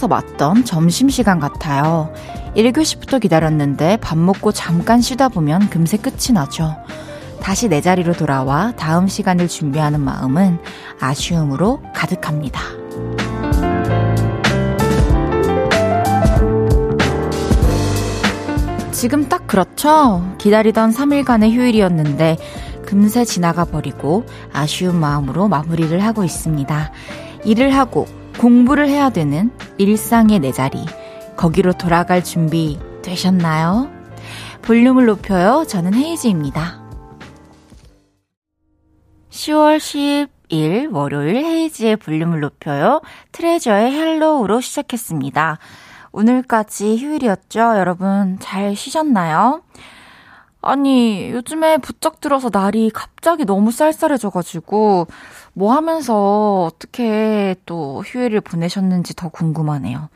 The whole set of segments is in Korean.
꼭 학교에서 맞던 점심시간 같아요. 1교시부터 기다렸는데 밥 먹고 잠깐 쉬다 보면 금세 끝이 나죠. 다시 내 자리로 돌아와 다음 시간을 준비하는 마음은 아쉬움으로 가득합니다. 지금 딱 그렇죠? 기다리던 3일간의 휴일이었는데 금세 지나가 버리고 아쉬운 마음으로 마무리를 하고 있습니다. 일을 하고 공부를 해야 되는 일상의 내 자리. 거기로 돌아갈 준비 되셨나요? 볼륨을 높여요. 저는 헤이즈입니다. 10월 10일 월요일 헤이즈의 볼륨을 높여요. 트레저의 Hello로 시작했습니다. 오늘까지 휴일이었죠? 여러분 잘 쉬셨나요? 아니, 요즘에 부쩍 들어서 날이 갑자기 너무 쌀쌀해져가지고, 뭐 하면서 어떻게 또 휴일을 보내셨는지 더 궁금하네요.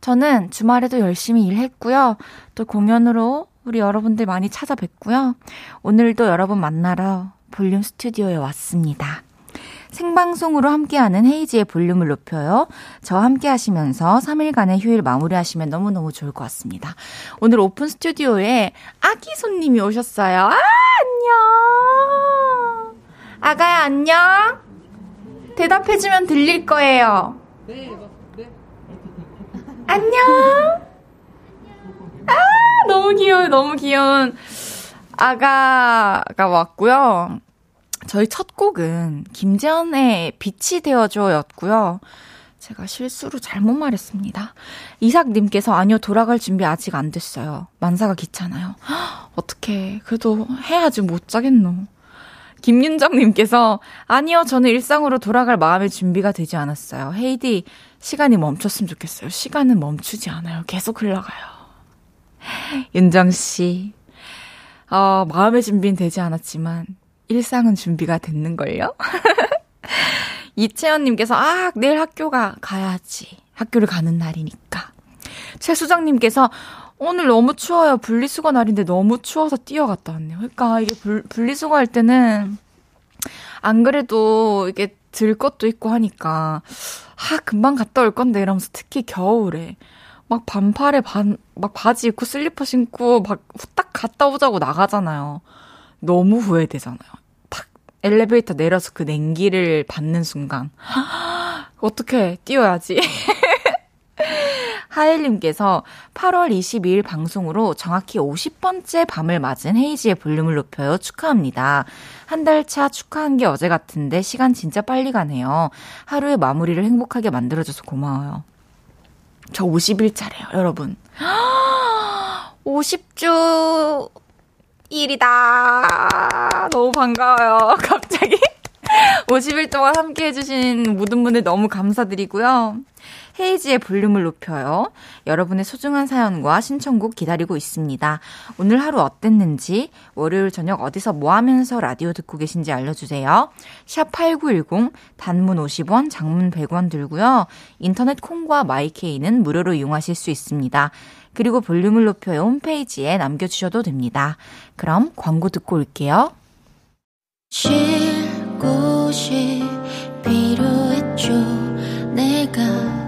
저는 주말에도 열심히 일했고요. 또 공연으로 우리 여러분들 많이 찾아뵙고요. 오늘도 여러분 만나러 볼륨 스튜디오에 왔습니다. 생방송으로 함께하는 헤이지의 볼륨을 높여요. 저와 함께 하시면서 3일간의 휴일 마무리하시면 너무너무 좋을 것 같습니다. 오늘 오픈 스튜디오에 아기 손님이 오셨어요. 아, 안녕! 아가야, 안녕! 대답해주면 들릴 거예요. 네, 네. 안녕! 아, 너무 귀여워, 너무 귀여운 아가가 왔고요. 저희 첫 곡은 김재현의 빛이 되어줘 였고요. 제가 실수로 잘못 말했습니다. 이삭님께서 아니요, 돌아갈 준비 아직 안 됐어요. 만사가 귀찮아요. 어떻게 그래도 해야지 못 자겠노. 김윤정님께서 아니요, 저는 일상으로 돌아갈 마음의 준비가 되지 않았어요. 헤이디, 시간이 멈췄으면 좋겠어요. 시간은 멈추지 않아요. 계속 흘러가요. 윤정씨, 어, 마음의 준비는 되지 않았지만, 일상은 준비가 됐는걸요? 이채연님께서, 아, 내일 학교가 가야지. 학교를 가는 날이니까. 최수정님께서, 오늘 너무 추워요. 분리수거 날인데 너무 추워서 뛰어갔다 왔네요. 그러니까 이게 불, 분리수거 할 때는, 안 그래도 이게 들 것도 있고 하니까, 아, 금방 갔다 올 건데 이러면서 특히 겨울에. 막 반팔에 반, 막 바지 입고 슬리퍼 신고 막 후딱 갔다 오자고 나가잖아요. 너무 후회되잖아요. 탁 엘리베이터 내려서 그 냉기를 받는 순간 어떻게 뛰어야지. 하엘님께서 8월 22일 방송으로 정확히 50번째 밤을 맞은 헤이지의 볼륨을 높여요. 축하합니다. 한 달 차 축하한 게 어제 같은데 시간 진짜 빨리 가네요. 하루의 마무리를 행복하게 만들어줘서 고마워요. 저 50일차래요, 여러분. 50주 일이다. 너무 반가워요. 갑자기. 50일 동안 함께 해주신 모든 분들 너무 감사드리고요. 헤이지의 볼륨을 높여요. 여러분의 소중한 사연과 신청곡 기다리고 있습니다. 오늘 하루 어땠는지, 월요일 저녁 어디서 뭐 하면서 라디오 듣고 계신지 알려주세요. 샵 8910, 단문 50원, 장문 100원 들고요. 인터넷 콩과 마이케이는 무료로 이용하실 수 있습니다. 그리고 볼륨을 높여요 홈페이지에 남겨주셔도 됩니다. 그럼 광고 듣고 올게요. 쉴 곳이 필요했죠. 내가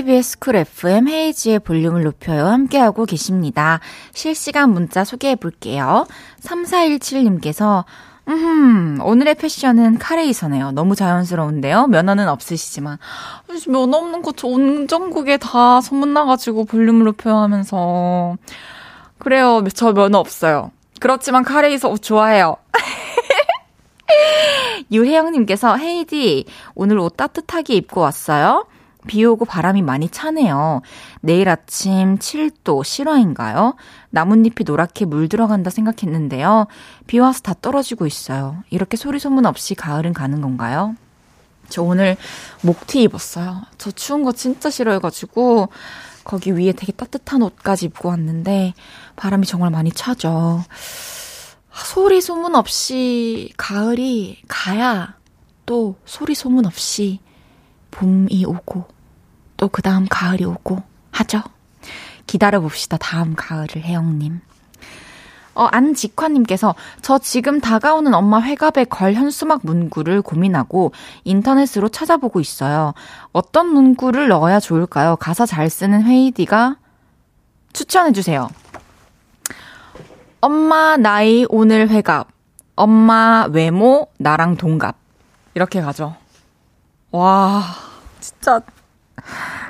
KBS 쿨 FM 헤이지의 볼륨을 높여요. 함께하고 계십니다. 실시간 문자 소개해 볼게요. 3417님께서 음, 오늘의 패션은 카레이서네요. 너무 자연스러운데요. 면허는 없으시지만. 면허 없는 거온 전국에 다 소문나가지고 볼륨을 높여 하면서. 그래요. 저 면허 없어요. 그렇지만 카레이서 좋아해요. 유혜영님께서 헤이디, 오늘 옷 따뜻하게 입고 왔어요? 비 오고 바람이 많이 차네요. 내일 아침 7도 실화인가요? 나뭇잎이 노랗게 물들어간다 생각했는데요. 비 와서 다 떨어지고 있어요. 이렇게 소리 소문 없이 가을은 가는 건가요? 저 오늘 목티 입었어요. 저 추운 거 진짜 싫어해가지고 거기 위에 되게 따뜻한 옷까지 입고 왔는데 바람이 정말 많이 차죠. 소리 소문 없이 가을이 가야 또 소리 소문 없이 봄이 오고 또 그 다음 가을이 오고 하죠. 기다려봅시다. 다음 가을을 혜영님. 어, 안직화님께서 저 지금 다가오는 엄마 회갑에 걸 현수막 문구를 고민하고 인터넷으로 찾아보고 있어요. 어떤 문구를 넣어야 좋을까요? 가사 잘 쓰는 회의디가 추천해주세요. 엄마 나이 오늘 회갑. 엄마 외모 나랑 동갑. 이렇게 가죠. 와, 진짜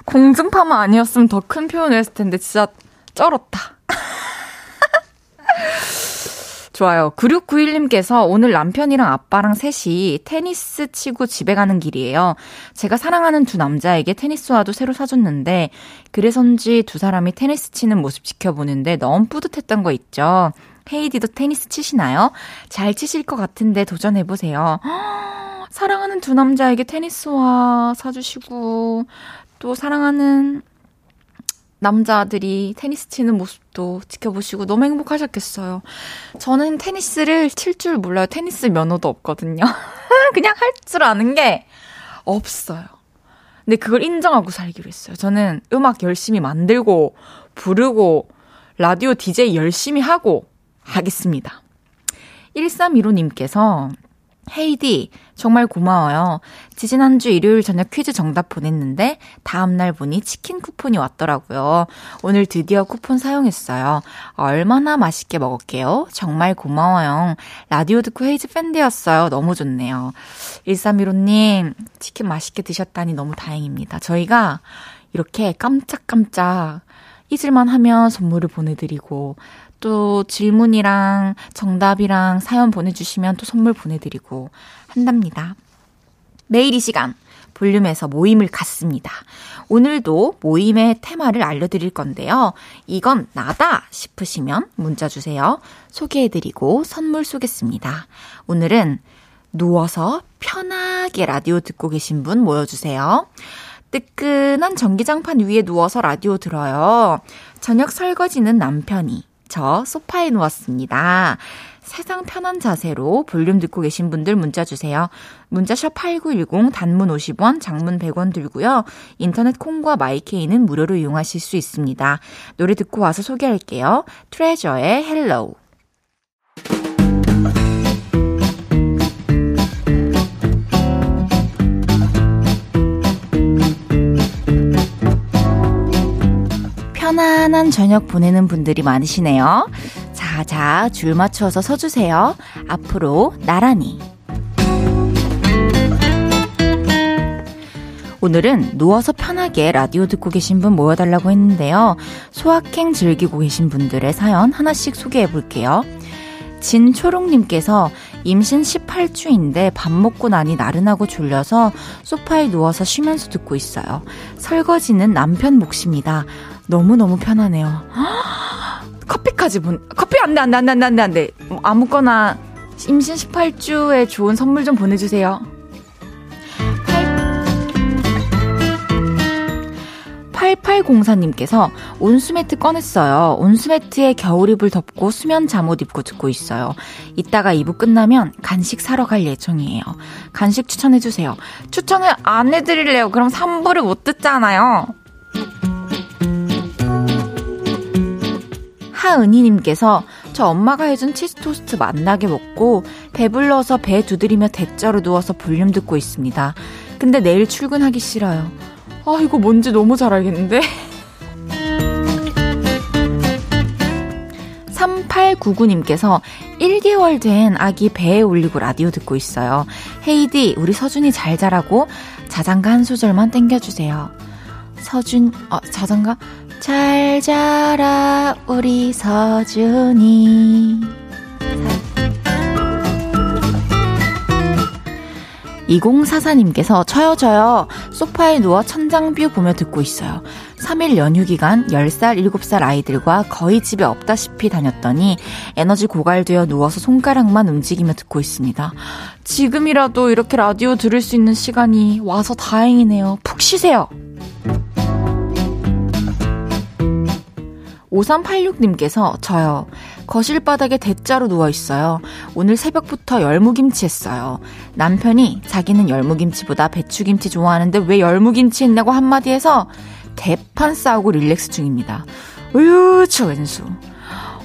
공중파만 아니었으면 더 큰 표현을 했을 텐데 진짜 쩔었다. 좋아요. 9691님께서 오늘 남편이랑 아빠랑 셋이 테니스 치고 집에 가는 길이에요. 제가 사랑하는 두 남자에게 테니스화도 새로 사줬는데, 그래서인지 두 사람이 테니스 치는 모습 지켜보는데 너무 뿌듯했던 거 있죠. 헤이디도 테니스 치시나요? 잘 치실 것 같은데 도전해보세요. 사랑하는 두 남자에게 테니스화 사주시고, 또 사랑하는 남자들이 테니스 치는 모습도 지켜보시고 너무 행복하셨겠어요. 저는 테니스를 칠 줄 몰라요. 테니스 면허도 없거든요. 그냥 할 줄 아는 게 없어요. 근데 그걸 인정하고 살기로 했어요. 저는 음악 열심히 만들고, 부르고, 라디오 DJ 열심히 하고 하겠습니다. 1315님께서 헤이디, 정말 고마워요. 지지난주 일요일 저녁 퀴즈 정답 보냈는데, 다음날 보니 치킨 쿠폰이 왔더라고요. 오늘 드디어 쿠폰 사용했어요. 얼마나 맛있게 먹을게요. 정말 고마워요. 라디오 듣고 헤이즈 팬 되었어요. 너무 좋네요. 1315님, 치킨 맛있게 드셨다니 너무 다행입니다. 저희가 이렇게 깜짝깜짝 잊을만 하면 선물을 보내드리고, 또 질문이랑 정답이랑 사연 보내주시면 또 선물 보내드리고 한답니다. 매일 이 시간 볼륨에서 모임을 갖습니다. 오늘도 모임의 테마를 알려드릴 건데요. 이건 나다 싶으시면 문자 주세요. 소개해드리고 선물 쏘겠습니다. 오늘은 누워서 편하게 라디오 듣고 계신 분 모여주세요. 뜨끈한 전기장판 위에 누워서 라디오 들어요. 저녁 설거지는 남편이. 저 소파에 누웠습니다. 세상 편한 자세로 볼륨 듣고 계신 분들 문자 주세요. 문자샵 8910 단문 50원, 장문 100원 들고요. 인터넷 콩과 마이케이는 무료로 이용하실 수 있습니다. 노래 듣고 와서 소개할게요. 트레저의 Hello. 편안한 저녁 보내는 분들이 많으시네요. 자, 자, 줄 맞춰서 서주세요. 앞으로 나란히. 오늘은 누워서 편하게 라디오 듣고 계신 분 모여달라고 했는데요. 소확행 즐기고 계신 분들의 사연 하나씩 소개해 볼게요. 진초롱님께서 임신 18주인데 밥 먹고 나니 나른하고 졸려서 소파에 누워서 쉬면서 듣고 있어요. 설거지는 남편 몫입니다. 너무너무 편하네요. 커피까지 본, 커피 안 돼, 안 돼, 안 돼, 안 돼, 안 돼, 안 돼. 아무거나 임신 18주에 좋은 선물 좀 보내주세요. 8804님께서 온수매트 꺼냈어요. 온수매트에 겨울이불 덮고 수면 잠옷 입고 듣고 있어요. 이따가 2부 끝나면 간식 사러 갈 예정이에요. 간식 추천해주세요. 추천을 안 해드릴래요. 그럼 3부를 못 듣잖아요. 하은희님께서 저 엄마가 해준 치즈 토스트 맛나게 먹고 배불러서 배 두드리며 대자로 누워서 볼륨 듣고 있습니다. 근데 내일 출근하기 싫어요. 아, 이거 뭔지 너무 잘 알겠는데? 3899님께서 1개월 된 아기 배에 올리고 라디오 듣고 있어요. 헤이디, 우리 서준이 잘 자라고 자장가 한 소절만 땡겨주세요. 서준, 어, 자장가? 잘 자라 우리 서준이. 2044님께서 쳐요 저요. 소파에 누워 천장뷰 보며 듣고 있어요. 3일 연휴 기간 10살 7살 아이들과 거의 집에 없다시피 다녔더니 에너지 고갈되어 누워서 손가락만 움직이며 듣고 있습니다. 지금이라도 이렇게 라디오 들을 수 있는 시간이 와서 다행이네요. 푹 쉬세요 5386님께서 저요. 거실 바닥에 대자로 누워 있어요. 오늘 새벽부터 열무김치 했어요. 남편이 자기는 열무김치보다 배추김치 좋아하는데 왜 열무김치 했냐고 한마디 해서 대판 싸우고 릴렉스 중입니다. 으유, 저 왼수.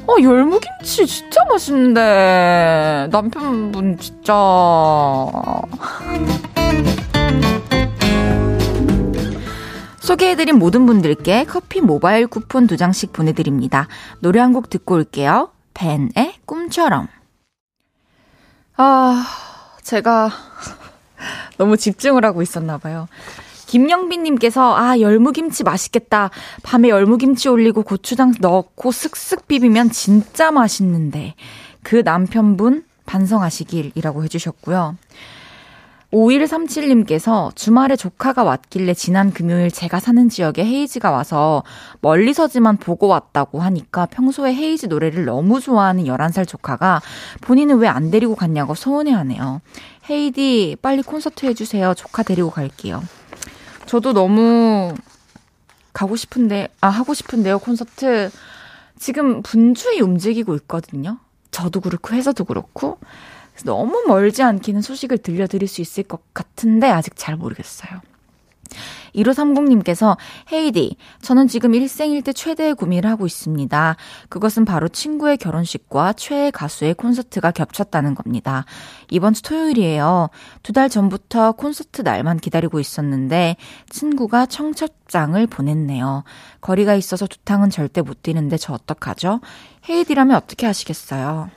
어, 열무김치 진짜 맛있는데. 남편분 진짜. 소개해드린 모든 분들께 커피 모바일 쿠폰 두 장씩 보내드립니다. 노래 한 곡 듣고 올게요. 벤의 꿈처럼. 아, 제가 너무 집중을 하고 있었나봐요. 김영빈님께서, 아, 열무김치 맛있겠다. 밤에 열무김치 올리고 고추장 넣고 슥슥 비비면 진짜 맛있는데. 그 남편분 반성하시길이라고 해주셨고요. 5137님께서 주말에 조카가 왔길래 지난 금요일 제가 사는 지역에 헤이즈가 와서 멀리서지만 보고 왔다고 하니까 평소에 헤이즈 노래를 너무 좋아하는 11살 조카가 본인은 왜 안 데리고 갔냐고 서운해하네요. 헤이디 빨리 콘서트 해주세요. 조카 데리고 갈게요. 저도 너무 가고 싶은데, 아, 하고 싶은데요, 콘서트. 지금 분주히 움직이고 있거든요. 저도 그렇고, 회사도 그렇고. 너무 멀지 않기는 소식을 들려드릴 수 있을 것 같은데 아직 잘 모르겠어요. 1530님께서 헤이디, 저는 지금 일생일대 최대의 고민을 하고 있습니다. 그것은 바로 친구의 결혼식과 최애 가수의 콘서트가 겹쳤다는 겁니다. 이번 주 토요일이에요. 두 달 전부터 콘서트 날만 기다리고 있었는데 친구가 청첩장을 보냈네요. 거리가 있어서 두탕은 절대 못 뛰는데 저 어떡하죠? 헤이디라면 어떻게 하시겠어요?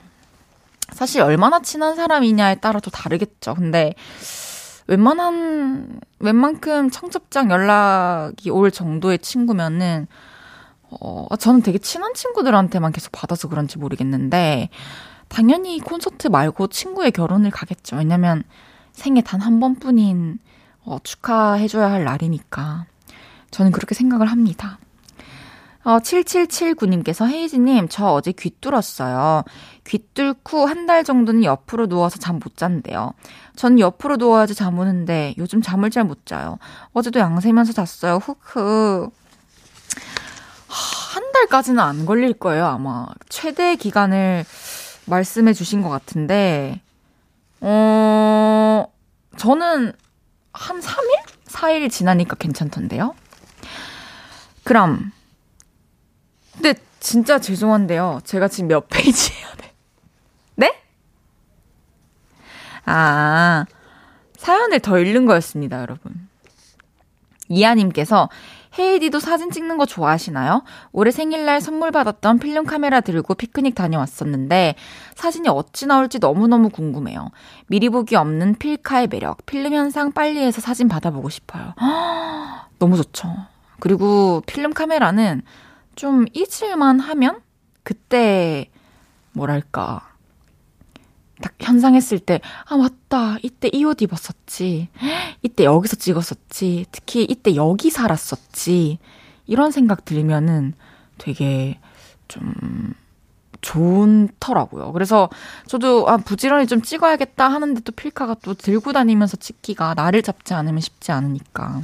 사실 얼마나 친한 사람이냐에 따라 또 다르겠죠. 근데 웬만한 웬만큼 청첩장 연락이 올 정도의 친구면은 어 저는 되게 친한 친구들한테만 계속 받아서 그런지 모르겠는데 당연히 콘서트 말고 친구의 결혼을 가겠죠. 왜냐면 생애 단 한 번뿐인 어, 축하해줘야 할 날이니까 저는 그렇게 생각을 합니다. 어, 7779님께서 헤이즈님, 저 어제 귀 뚫었어요. 귀 뚫고 한 달 정도는 옆으로 누워서 잠 못 잔대요. 전 옆으로 누워야지 잠 오는데 요즘 잠을 잘 못 자요. 어제도 양세면서 잤어요. 흑흑. 한 달까지는 안 걸릴 거예요, 아마. 최대 기간을 말씀해 주신 것 같은데, 어, 저는 한 3일? 4일 지나니까 괜찮던데요? 그럼, 진짜 죄송한데요. 제가 지금 몇 페이지 해야 돼? 네? 아, 사연을 더 읽는 거였습니다, 여러분. 이하님께서 헤이디도 사진 찍는 거 좋아하시나요? 올해 생일날 선물 받았던 필름 카메라 들고 피크닉 다녀왔었는데 사진이 어찌 나올지 너무너무 궁금해요. 미리 보기 없는 필카의 매력, 필름 현상 빨리 해서 사진 받아보고 싶어요. 너무 좋죠. 그리고 필름 카메라는 좀 잊을만 하면 그때 뭐랄까 딱 현상했을 때, 아, 맞다. 이때 이 옷 입었었지. 이때 여기서 찍었었지. 특히 이때 여기 살았었지. 이런 생각 들면은 되게 좀 좋더라고요. 그래서 저도 아, 부지런히 좀 찍어야겠다 하는데 또 필카가 또 들고 다니면서 찍기가 나를 잡지 않으면 쉽지 않으니까.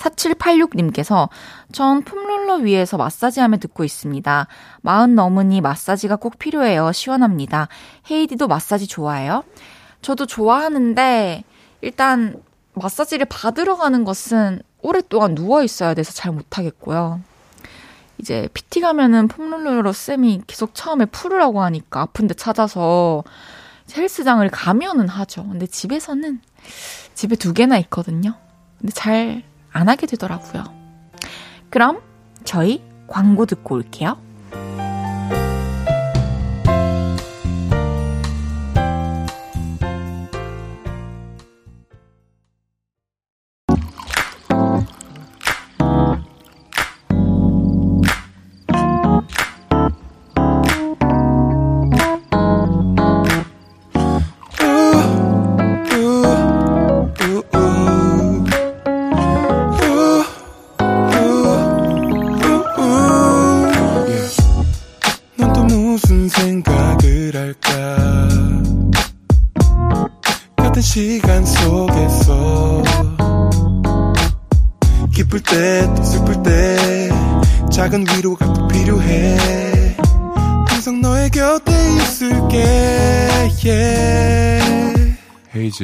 4786님께서 전 폼롤러 위에서 마사지하며 듣고 있습니다. 마흔 넘으니 마사지가 꼭 필요해요. 시원합니다. 헤이디도 마사지 좋아해요? 저도 좋아하는데 일단 마사지를 받으러 가는 것은 오랫동안 누워 있어야 돼서 잘 못하겠고요. 이제 PT 가면은 폼롤러로 쌤이 계속 처음에 풀으라고 하니까 아픈데 찾아서 헬스장을 가면은 하죠. 근데 집에서는 집에 두 개나 있거든요. 근데 잘 안 하게 되더라고요. 그럼 저희 광고 듣고 올게요.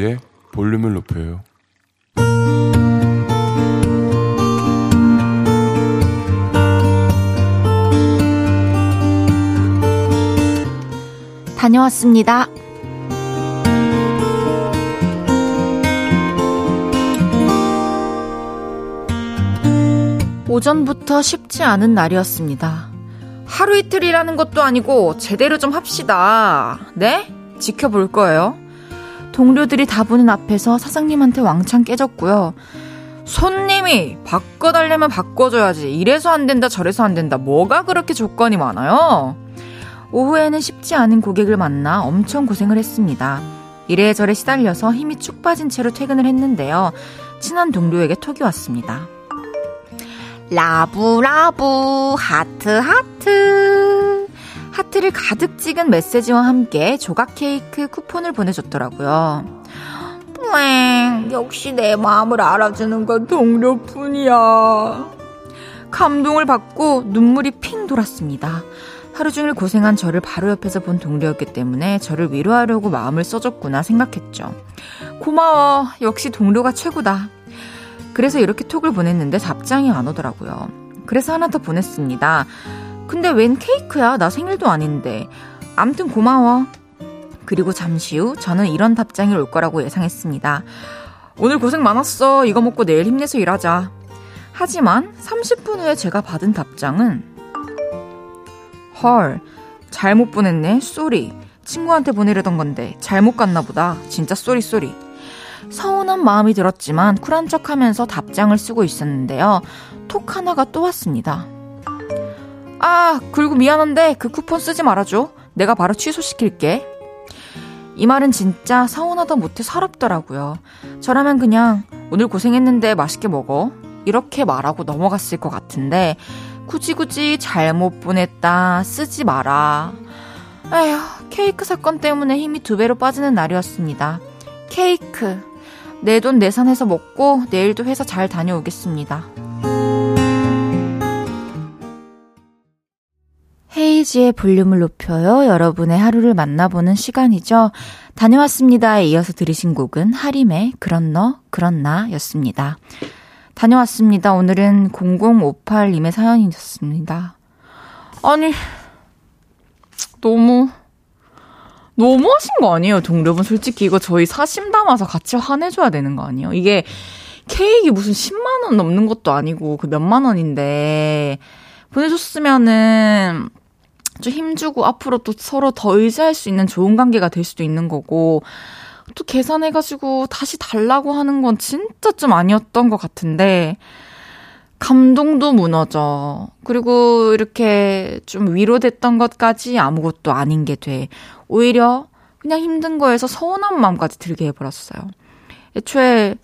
헤이지의 볼륨을 높여요 다녀왔습니다. 오전부터 쉽지 않은 날이었습니다. 하루 이틀이라는 것도 아니고 제대로 좀 합시다. 네? 지켜볼 거예요. 동료들이 다 보는 앞에서 사장님한테 왕창 깨졌고요. 손님이 바꿔달래면 바꿔줘야지. 이래서 안 된다, 저래서 안 된다. 뭐가 그렇게 조건이 많아요? 오후에는 쉽지 않은 고객을 만나 엄청 고생을 했습니다. 이래저래 시달려서 힘이 쭉 빠진 채로 퇴근을 했는데요. 친한 동료에게 톡이 왔습니다. love love 하트 하트 하트를 가득 찍은 메시지와 함께 조각 케이크 쿠폰을 보내줬더라고요. 뿌 역시 내 마음을 알아주는 건 동료뿐이야. 감동을 받고 눈물이 핑 돌았습니다. 하루 종일 고생한 저를 바로 옆에서 본 동료였기 때문에 저를 위로하려고 마음을 써줬구나 생각했죠. 고마워. 역시 동료가 최고다. 그래서 이렇게 톡을 보냈는데 답장이 안 오더라고요. 그래서 하나 더 보냈습니다. 근데 웬 케이크야? 나 생일도 아닌데. 암튼 고마워. 그리고 잠시 후 저는 이런 답장이 올 거라고 예상했습니다. 오늘 고생 많았어. 이거 먹고 내일 힘내서 일하자. 하지만 30분 후에 제가 받은 답장은 헐, 잘못 보냈네. sorry. 친구한테 보내려던 건데 잘못 갔나 보다. 진짜 sorry sorry. 서운한 마음이 들었지만 쿨한 척 하면서 답장을 쓰고 있었는데요. 톡 하나가 또 왔습니다. 아, 그리고 미안한데 그 쿠폰 쓰지 말아줘. 내가 바로 취소시킬게. 이 말은 진짜 서운하다 못해 서럽더라고요. 저라면 그냥 오늘 고생했는데 맛있게 먹어. 이렇게 말하고 넘어갔을 것 같은데 굳이 굳이 잘못 보냈다. 쓰지 마라. 에휴, 케이크 사건 때문에 힘이 두 배로 빠지는 날이었습니다. 케이크. 내 돈 내산해서 먹고 내일도 회사 잘 다녀오겠습니다. 헤이지의 볼륨을 높여요. 여러분의 하루를 만나보는 시간이죠. 다녀왔습니다에 이어서 들으신 곡은 하림의 그런 너, 그런 나 였습니다. 다녀왔습니다. 오늘은 0058님의 사연이었습니다. 아니, 너무, 너무 하신 거 아니에요, 동료분? 솔직히 이거 저희 사심 담아서 같이 화내줘야 되는 거 아니에요? 이게 케이크 무슨 10만원 넘는 것도 아니고 그 몇만 원인데 보내줬으면은 좀 힘주고 앞으로 또 서로 더 의지할 수 있는 좋은 관계가 될 수도 있는 거고 또 계산해가지고 다시 달라고 하는 건 진짜 좀 아니었던 것 같은데, 감동도 무너져. 그리고 이렇게 좀 위로됐던 것까지 아무것도 아닌 게 돼. 오히려 그냥 힘든 거에서 서운한 마음까지 들게 해버렸어요. 애초에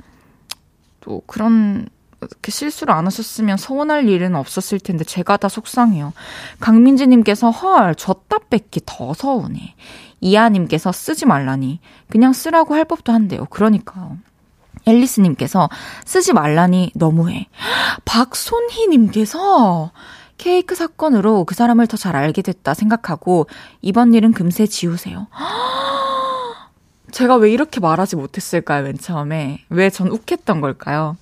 또 그런 이렇게 실수를 안 하셨으면 서운할 일은 없었을 텐데 제가 다 속상해요. 강민지님께서 헐 졌다 뺏기 더 서운해. 이하님께서 쓰지 말라니. 그냥 쓰라고 할 법도 한데요. 그러니까요. 앨리스님께서 쓰지 말라니 너무해. 박손희님께서 케이크 사건으로 그 사람을 더 잘 알게 됐다 생각하고 이번 일은 금세 지우세요. 제가 왜 이렇게 말하지 못했을까요, 맨 처음에? 왜 전 욱했던 걸까요?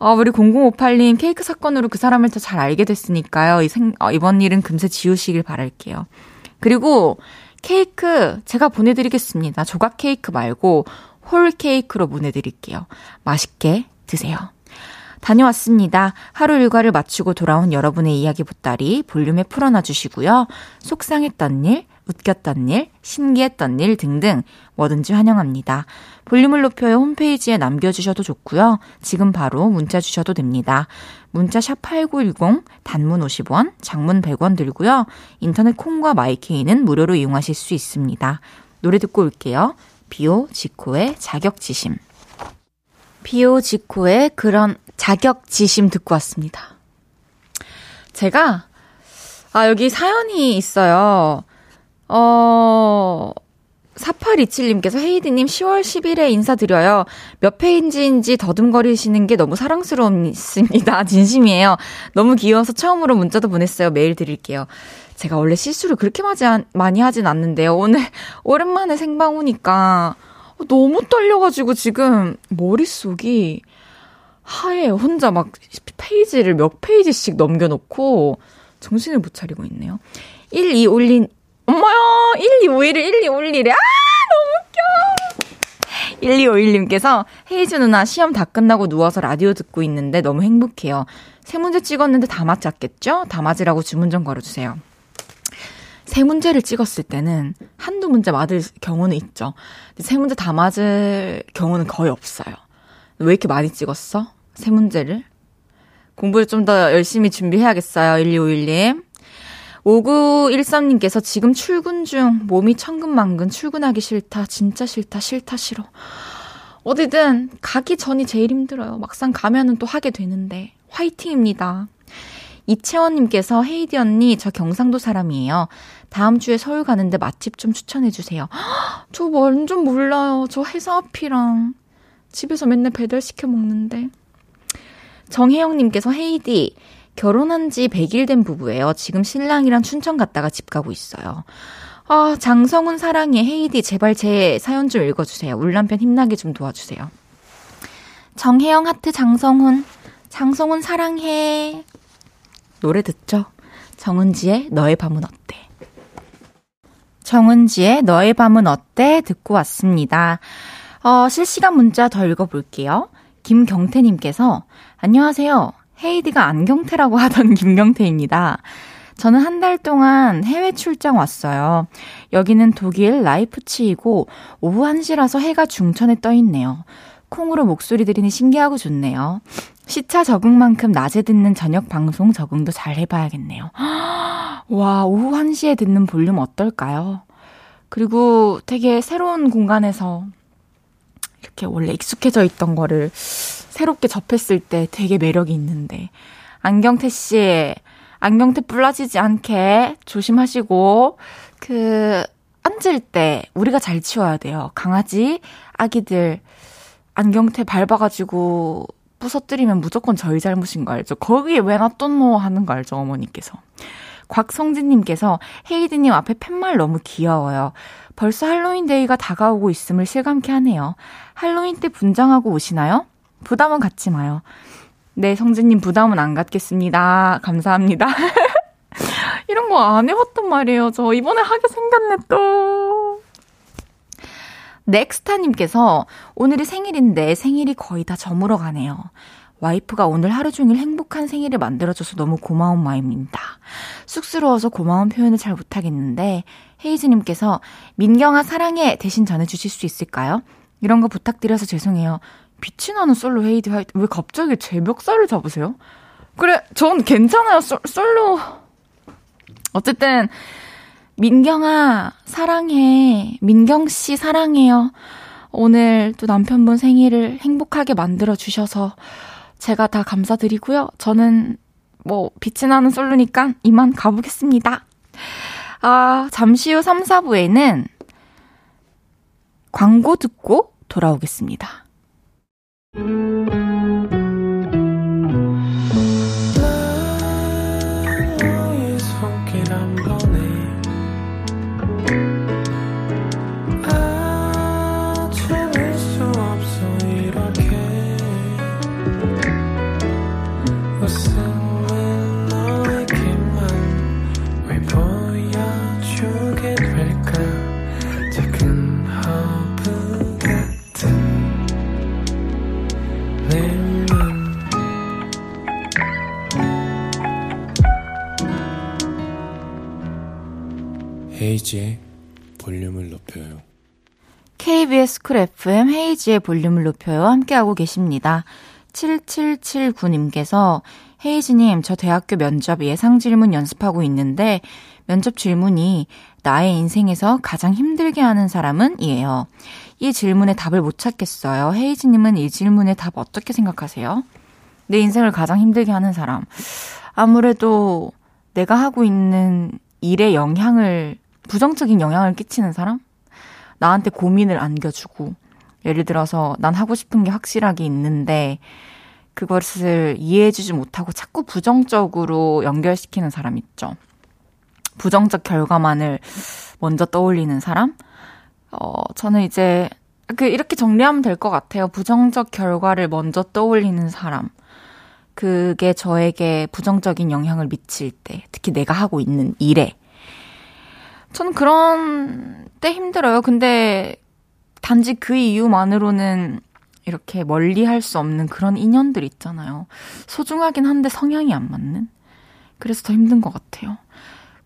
어, 우리 0058님 케이크 사건으로 그 사람을 더 잘 알게 됐으니까요. 이 생, 어, 이번 일은 금세 지우시길 바랄게요. 그리고 케이크 제가 보내드리겠습니다. 조각 케이크 말고 홀 케이크로 보내드릴게요. 맛있게 드세요. 다녀왔습니다. 하루 일과를 마치고 돌아온 여러분의 이야기 보따리 볼륨에 풀어놔 주시고요. 속상했던 일, 웃겼던 일, 신기했던 일 등등 뭐든지 환영합니다. 볼륨을 높여요 홈페이지에 남겨주셔도 좋고요. 지금 바로 문자 주셔도 됩니다. 문자 샵 8910, 단문 50원, 장문 100원 들고요. 인터넷 콩과 마이케이는 무료로 이용하실 수 있습니다. 노래 듣고 올게요. 비오 지코의 자격지심. 비오 지코의 그런 자격지심 듣고 왔습니다. 제가, 아, 여기 사연이 있어요. 어, 4827님께서 헤이드님 10월 10일에 인사드려요. 몇 페이지인지 더듬거리시는 게 너무 사랑스러웠습니다. 진심이에요. 너무 귀여워서 처음으로 문자도 보냈어요. 메일 드릴게요. 제가 원래 실수를 그렇게 많이 하진 않는데요. 오늘 오랜만에 생방 오니까 너무 떨려가지고 지금 머릿속이 하얘요. 혼자 막 페이지를 몇 페이지씩 넘겨놓고 정신을 못 차리고 있네요. 1, 2 올린, 엄마야! 1, 2, 5, 1을 1, 2, 올리래. 아! 너무 웃겨! 1251님께서 헤이즈 누나 시험 다 끝나고 누워서 라디오 듣고 있는데 너무 행복해요. 세 문제 찍었는데 다 맞았겠죠? 다 맞으라고 주문 좀 걸어주세요. 세 문제를 찍었을 때는 한두 문제 맞을 경우는 있죠. 근데 세 문제 다 맞을 경우는 거의 없어요. 왜 이렇게 많이 찍었어? 세 문제를? 공부를 좀 더 열심히 준비해야겠어요. 1251님. 5913님께서 지금 출근 중 몸이 천근만근 출근하기 싫다. 진짜 싫다. 싫다 싫어. 어디든 가기 전이 제일 힘들어요. 막상 가면은 또 하게 되는데. 화이팅입니다. 이채원님께서 헤이디 언니 저 경상도 사람이에요. 다음 주에 서울 가는데 맛집 좀 추천해 주세요. 저 완전 몰라요. 저 회사 앞이랑 집에서 맨날 배달 시켜 먹는데. 정혜영님께서 헤이디 결혼한 지 100일 된 부부예요. 지금 신랑이랑 춘천 갔다가 집 가고 있어요. 아, 장성훈 사랑해. 헤이디, 제발 제 사연 좀 읽어주세요. 울 남편 힘나게 좀 도와주세요. 정혜영 하트 장성훈. 장성훈 사랑해. 노래 듣죠? 정은지의 너의 밤은 어때? 정은지의 너의 밤은 어때? 듣고 왔습니다. 어, 실시간 문자 더 읽어볼게요. 김경태님께서, 안녕하세요. 헤이디가 안경태라고 하던 김경태입니다. 저는 한 달 동안 해외 출장 왔어요. 여기는 독일 라이프치이고 오후 1시라서 해가 중천에 떠 있네요. 콩으로 목소리 들으니 신기하고 좋네요. 시차 적응만큼 낮에 듣는 저녁 방송 적응도 잘 해봐야겠네요. 와, 오후 1시에 듣는 볼륨 어떨까요? 그리고 되게 새로운 공간에서 이렇게 원래 익숙해져 있던 거를 새롭게 접했을 때 되게 매력이 있는데. 안경태 씨, 안경태 불러지지 않게 조심하시고, 그, 앉을 때 우리가 잘 치워야 돼요. 강아지, 아기들, 안경태 밟아가지고 부서뜨리면 무조건 저희 잘못인 거 알죠? 거기에 왜 놔뒀노 하는 거 알죠, 어머니께서. 곽성진님께서 헤이드님 앞에 팻말 너무 귀여워요. 벌써 할로윈 데이가 다가오고 있음을 실감케 하네요. 할로윈 때 분장하고 오시나요? 부담은 갖지 마요. 네, 성진님 부담은 안 갖겠습니다. 감사합니다. 이런 거 안 해봤단 말이에요. 저 이번에 하게 생겼네, 또. 넥스타님께서 오늘이 생일인데 생일이 거의 다 저물어 가네요. 와이프가 오늘 하루 종일 행복한 생일을 만들어줘서 너무 고마운 마음입니다. 쑥스러워서 고마운 표현을 잘 못하겠는데, 헤이즈님께서 민경아 사랑해 대신 전해주실 수 있을까요? 이런 거 부탁드려서 죄송해요. 빛이 나는 솔로 헤이드 화이트. 왜 갑자기 제 멱살을 잡으세요? 그래, 전 괜찮아요. 솔, 솔로. 어쨌든, 민경아, 사랑해. 민경씨, 사랑해요. 오늘 또 남편분 생일을 행복하게 만들어주셔서 제가 다 감사드리고요. 저는 뭐, 빛이 나는 솔로니까 이만 가보겠습니다. 아, 잠시 후 3, 4부에는 광고 듣고 돌아오겠습니다. 헤이즈의 볼륨을 높여요. KBS 쿨 FM 헤이즈의 볼륨을 높여요. 함께하고 계십니다. 7779님께서 헤이즈님, 저 대학교 면접 예상 질문 연습하고 있는데 면접 질문이 나의 인생에서 가장 힘들게 하는 사람은 이에요. 이 질문에 답을 못 찾겠어요. 헤이즈님은 이 질문에 답 어떻게 생각하세요? 내 인생을 가장 힘들게 하는 사람. 아무래도 내가 하고 있는 일에 영향을 부정적인 영향을 끼치는 사람? 나한테 고민을 안겨주고, 예를 들어서 난 하고 싶은 게 확실하게 있는데, 그것을 이해해주지 못하고 자꾸 부정적으로 연결시키는 사람 있죠. 부정적 결과만을 먼저 떠올리는 사람? 어, 저는 이제, 그, 이렇게 정리하면 될 것 같아요. 부정적 결과를 먼저 떠올리는 사람. 그게 저에게 부정적인 영향을 미칠 때, 특히 내가 하고 있는 일에. 저는 그런 때 힘들어요. 근데 단지 그 이유만으로는 이렇게 멀리 할 수 없는 그런 인연들 있잖아요. 소중하긴 한데 성향이 안 맞는? 그래서 더 힘든 것 같아요.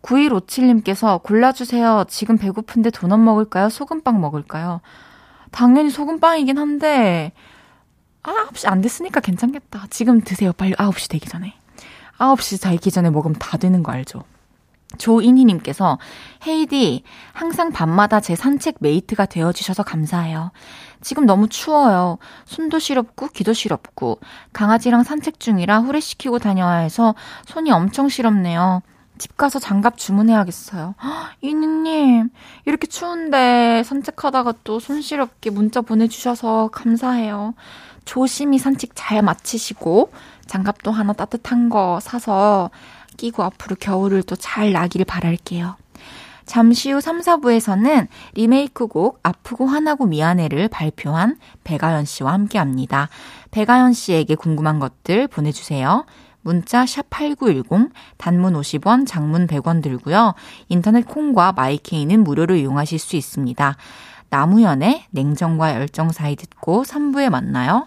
9157님께서 골라주세요. 지금 배고픈데 도넛 먹을까요? 소금빵 먹을까요? 당연히 소금빵이긴 한데, 9시 안 됐으니까 괜찮겠다. 지금 드세요. 빨리 9시 되기 전에. 9시 되기 전에 먹으면 다 되는 거 알죠? 조인희님께서 헤이디 항상 밤마다 제 산책 메이트가 되어주셔서 감사해요. 지금 너무 추워요. 손도 시렵고 귀도 시렵고 강아지랑 산책 중이라 후레시키고 다녀야 해서 손이 엄청 시렵네요. 집 가서 장갑 주문해야겠어요. 이니님, 이렇게 추운데 산책하다가 또 손시렵게 문자 보내주셔서 감사해요. 조심히 산책 잘 마치시고, 장갑도 하나 따뜻한 거 사서 끼고 앞으로 겨울을 또 잘 나기를 바랄게요. 잠시 후 3, 4부에서는 리메이크 곡 아프고 화나고 미안해를 발표한 배가연 씨와 함께 합니다. 배가연 씨에게 궁금한 것들 보내주세요. 문자 샵8910 단문 50원, 장문 100원 들고요. 인터넷 콩과 마이케이는 무료로 이용하실 수 있습니다. 나무연의 냉정과 열정 사이 듣고 3부에 만나요.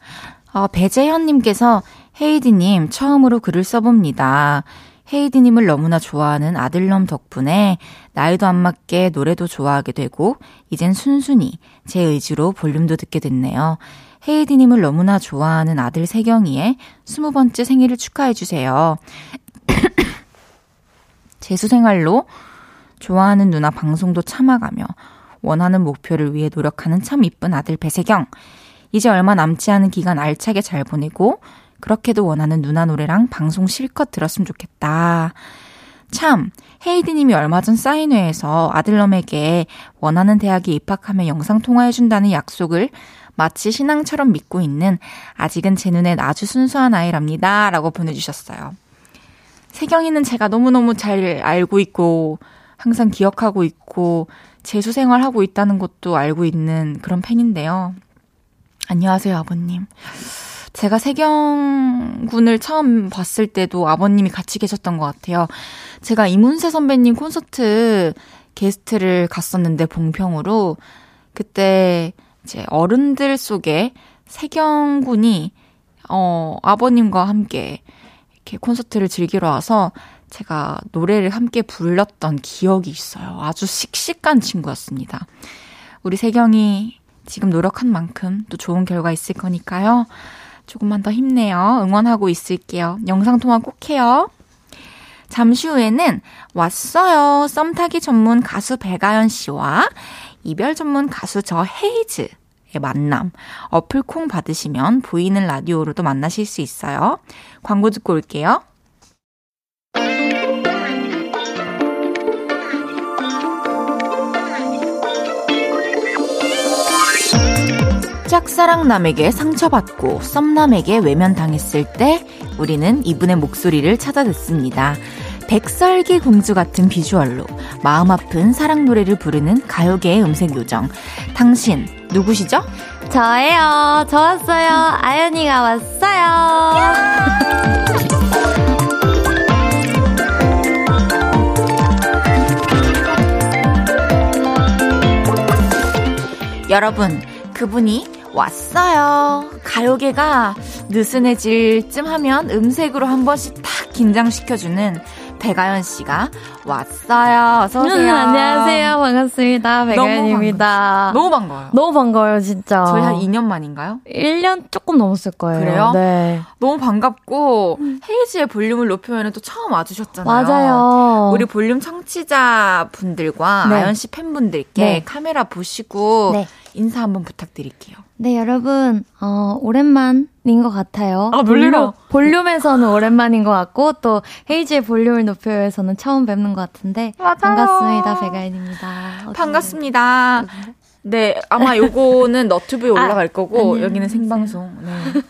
어, 배재현님께서 헤이디님 처음으로 글을 써봅니다. 헤이디님을 너무나 좋아하는 아들놈 덕분에 나이도 안 맞게 노래도 좋아하게 되고 이젠 순순히 제 의지로 볼륨도 듣게 됐네요. 헤이디님을 너무나 좋아하는 아들 세경이의 스무 번째 생일을 축하해주세요. 재수생활로 좋아하는 누나 방송도 참아가며 원하는 목표를 위해 노력하는 참 이쁜 아들 배세경. 이제 얼마 남지 않은 기간 알차게 잘 보내고 그렇게도 원하는 누나 노래랑 방송 실컷 들었으면 좋겠다. 참, 헤이디님이 얼마 전 사인회에서 아들놈에게 원하는 대학에 입학하면 영상 통화해준다는 약속을 마치 신앙처럼 믿고 있는 아직은 제 눈엔 아주 순수한 아이랍니다. 라고 보내주셨어요. 세경이는 제가 너무너무 잘 알고 있고, 항상 기억하고 있고, 재수 생활하고 있다는 것도 알고 있는 그런 팬인데요. 안녕하세요, 아버님. 제가 세경 군을 처음 봤을 때도 아버님이 같이 계셨던 것 같아요. 제가 이문세 선배님 콘서트 게스트를 갔었는데 봉평으로 그때 이제 어른들 속에 세경 군이 어 아버님과 함께 이렇게 콘서트를 즐기러 와서 제가 노래를 함께 불렀던 기억이 있어요. 아주 씩씩한 친구였습니다. 우리 세경이 지금 노력한 만큼 또 좋은 결과 있을 거니까요. 조금만 더 힘내요. 응원하고 있을게요. 영상통화 꼭 해요. 잠시 후에는 왔어요. 썸 타기 전문 가수 배가연 씨와 이별 전문 가수 저 헤이즈 의 만남. 어플 콩 받으시면 보이는 라디오로도 만나실 수 있어요. 광고 듣고 올게요. 짝사랑남에게 상처받고 썸남에게 외면당했을 때 우리는 이분의 목소리를 찾아 듣습니다. 백설기 공주 같은 비주얼로 마음 아픈 사랑 노래를 부르는 가요계의 음색 요정. 당신 누구시죠? 저예요. 저 왔어요. 아연이가 왔어요. 여러분, 그분이 왔어요. 가요계가 느슨해질 쯤 하면 음색으로 한 번씩 탁 긴장시켜주는 배가연 씨가 왔어요. 어서 오세요. 음, 안녕하세요. 반갑습니다. 배가연입니다. 너무 반가워요. 너무 반가워요, 진짜. 저희 한 2년 만인가요? 1년 조금 넘었을 거예요. 그래요? 네. 너무 반갑고 헤이지의 볼륨을 높여면 또 처음 와주셨잖아요. 맞아요. 우리 볼륨 청취자 분들과 네. 아연 씨 팬분들께 네. 카메라 보시고 네. 인사 한번 부탁드릴게요. 네, 여러분, 어, 오랜만인 것 같아요. 아. 볼륨, 볼륨에서는 오랜만인 것 같고, 또, 헤이지의 볼륨을 높여요에서는 처음 뵙는 것 같은데. 맞아요. 반갑습니다, 배가연입니다. 어떻게 반갑습니다. 네, 아마 요거는 너튜브에 올라갈 거고 안녕히 여기는 생방송. 네.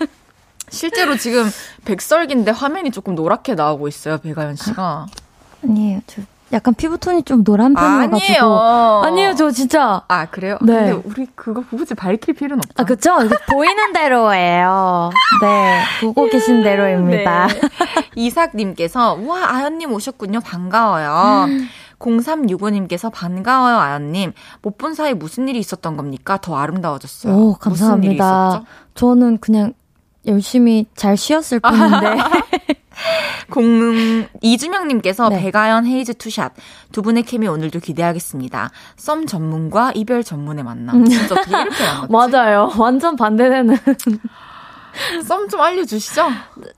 실제로 지금 백설기인데 화면이 조금 노랗게 나오고 있어요, 배가연 씨가. 아니에요, 저 약간 피부톤이 좀 노란 편이어가지고. 아니에요. 아니에요, 저 진짜. 아, 그래요? 네. 근데 우리 그거 굳이 밝힐 필요는 없죠. 아, 그쵸? 이거 보이는 대로예요. 네, 보고 계신 대로입니다. 네. 이삭님께서, 와, 아연님 오셨군요. 반가워요. 0365님께서 반가워요, 아연님. 못 본 사이 무슨 일이 있었던 겁니까? 더 아름다워졌어요. 오, 감사합니다. 저는 그냥 열심히 잘 쉬었을 뿐인데. 공 이주명님께서 네. 백아연 헤이즈 투샷 두 분의 케미 오늘도 기대하겠습니다. 썸 전문과 이별 전문의 만남. 진짜 어떻게 이렇게 만났지? 맞아요. 완전 반대되는. 썸 좀 알려주시죠.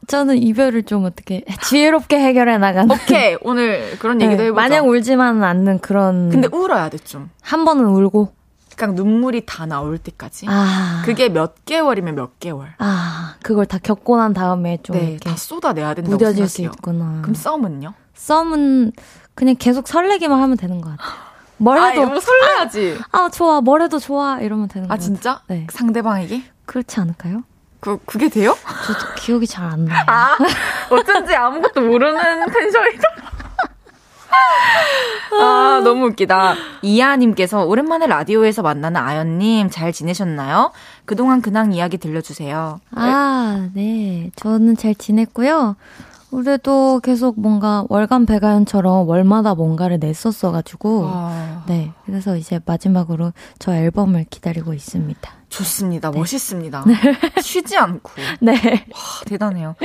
저는 이별을 좀 어떻게 지혜롭게 해결해 나가는. 오케이 오늘 그런 얘기도 네, 해보자. 마냥 울지만은 않는 그런. 근데 울어야 돼 좀. 한 번은 울고. 그냥 눈물이 다 나올 때까지. 아. 그게 몇 개월이면 몇 개월. 아, 그걸 다 겪고 난 다음에 좀 네, 이렇게 다 쏟아내야 된다고 무뎌질 수 생각해요. 있구나. 그럼 썸은요? 썸은 그냥 계속 설레기만 하면 되는 것 같아요. 뭘 아, 해도 이거 설레야지. 아 좋아 뭘 해도 좋아 이러면 되는 것 아, 같아요. 진짜? 네. 상대방에게? 그렇지 않을까요? 그, 그게 돼요? 저도 기억이 잘 안 나요. 아, 어쩐지 아무것도 모르는 텐션이다. 아, 너무 웃기다. 이하님께서 오랜만에 라디오에서 만나는 아연님 잘 지내셨나요? 그동안 근황 이야기 들려주세요. 아, 네. 저는 잘 지냈고요. 올해도 계속 뭔가 월간 배가연처럼 월마다 뭔가를 냈었어가지고, 와, 네. 그래서 이제 마지막으로 저 앨범을 기다리고 있습니다. 좋습니다. 멋있습니다. 쉬지 않고. 네. 와, 대단해요.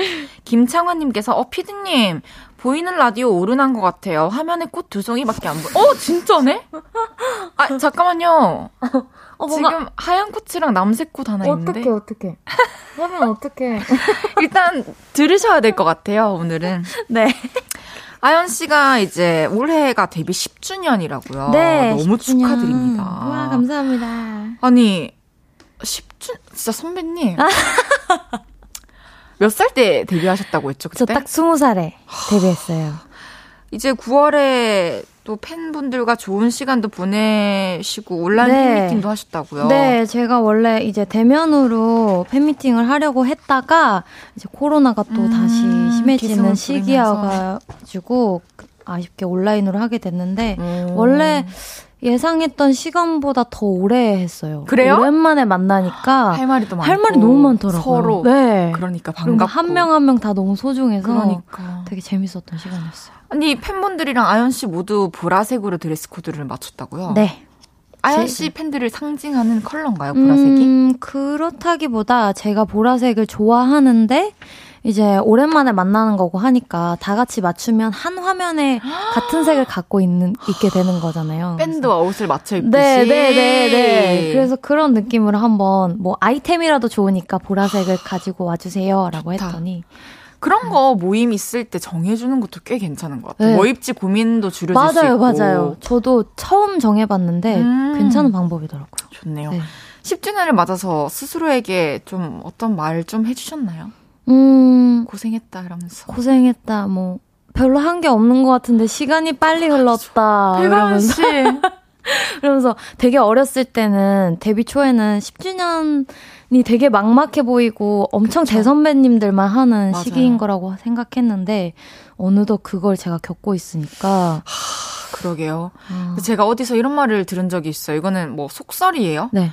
김창환님께서, 어, 피디님, 보이는 라디오 오른한 것 같아요. 화면에 꽃 두 송이밖에 안 보여. 어, 진짜네? 아, 잠깐만요. 어, 지금 하얀 꽃이랑 남색 꽃 하나 있는데. 어떡해. 하면 어떡해. 일단 들으셔야 될 것 같아요, 오늘은. 네. 아연 씨가 이제 올해가 데뷔 10주년이라고요. 네. 너무 10주년. 축하드립니다. 와, 감사합니다. 아니, 10주, 진짜 선배님. 몇 살 때 데뷔하셨다고 했죠, 저 그때? 딱 스무 살에 데뷔했어요. 이제 9월에 또 팬분들과 좋은 시간도 보내시고 온라인 네. 팬미팅도 하셨다고요. 네, 제가 원래 이제 대면으로 팬미팅을 하려고 했다가 이제 코로나가 또 음, 다시 심해지는 시기여가지고 아쉽게 온라인으로 하게 됐는데 음. 원래 예상했던 시간보다 더 오래 했어요. 그래요? 오랜만에 만나니까 할 말이 또 많고 할 말이 너무 많더라고요. 서로. 네. 그러니까 반갑고. 한명 한 명 다 너무 소중해서 그러니까. 되게 재밌었던 시간이었어요. 아니 팬분들이랑 아연 씨 모두 보라색으로 드레스 코드를 맞췄다고요? 네. 아연 제- 씨 팬들을 상징하는 컬러인가요, 보라색이? 음, 그렇다기보다 제가 보라색을 좋아하는데 이제 오랜만에 만나는 거고 하니까 다 같이 맞추면 한 화면에 같은 색을 갖고 있는 있게 되는 거잖아요. 밴드와 옷을 맞춰 입듯이. 네, 네, 네, 네. 그래서 그런 느낌으로 한번 뭐 아이템이라도 좋으니까 보라색을 가지고 와주세요라고. 했더니 그런 거 모임 있을 때 정해주는 것도 꽤 괜찮은 것 같아요. 네. 뭐 입지 고민도 줄여줄 수 맞아요, 있고. 맞아요. 저도 처음 정해봤는데 음. 괜찮은 방법이더라고요. 좋네요. 네. 10주년을 맞아서 스스로에게 좀 어떤 말 좀 해주셨나요? 음, 고생했다 이러면서. 고생했다. 뭐 별로 한 게 없는 것 같은데 시간이 빨리 흘렀다. 배가은 이러면서 씨. 그러면서 되게 어렸을 때는 데뷔 초에는 10주년이 되게 막막해 보이고 엄청 대선배님들만 하는 맞아요. 시기인 거라고 생각했는데 어느덧 그걸 제가 겪고 있으니까 그러게요. 아, 제가 어디서 이런 말을 들은 적이 있어요. 이거는 뭐 속설이에요. 네.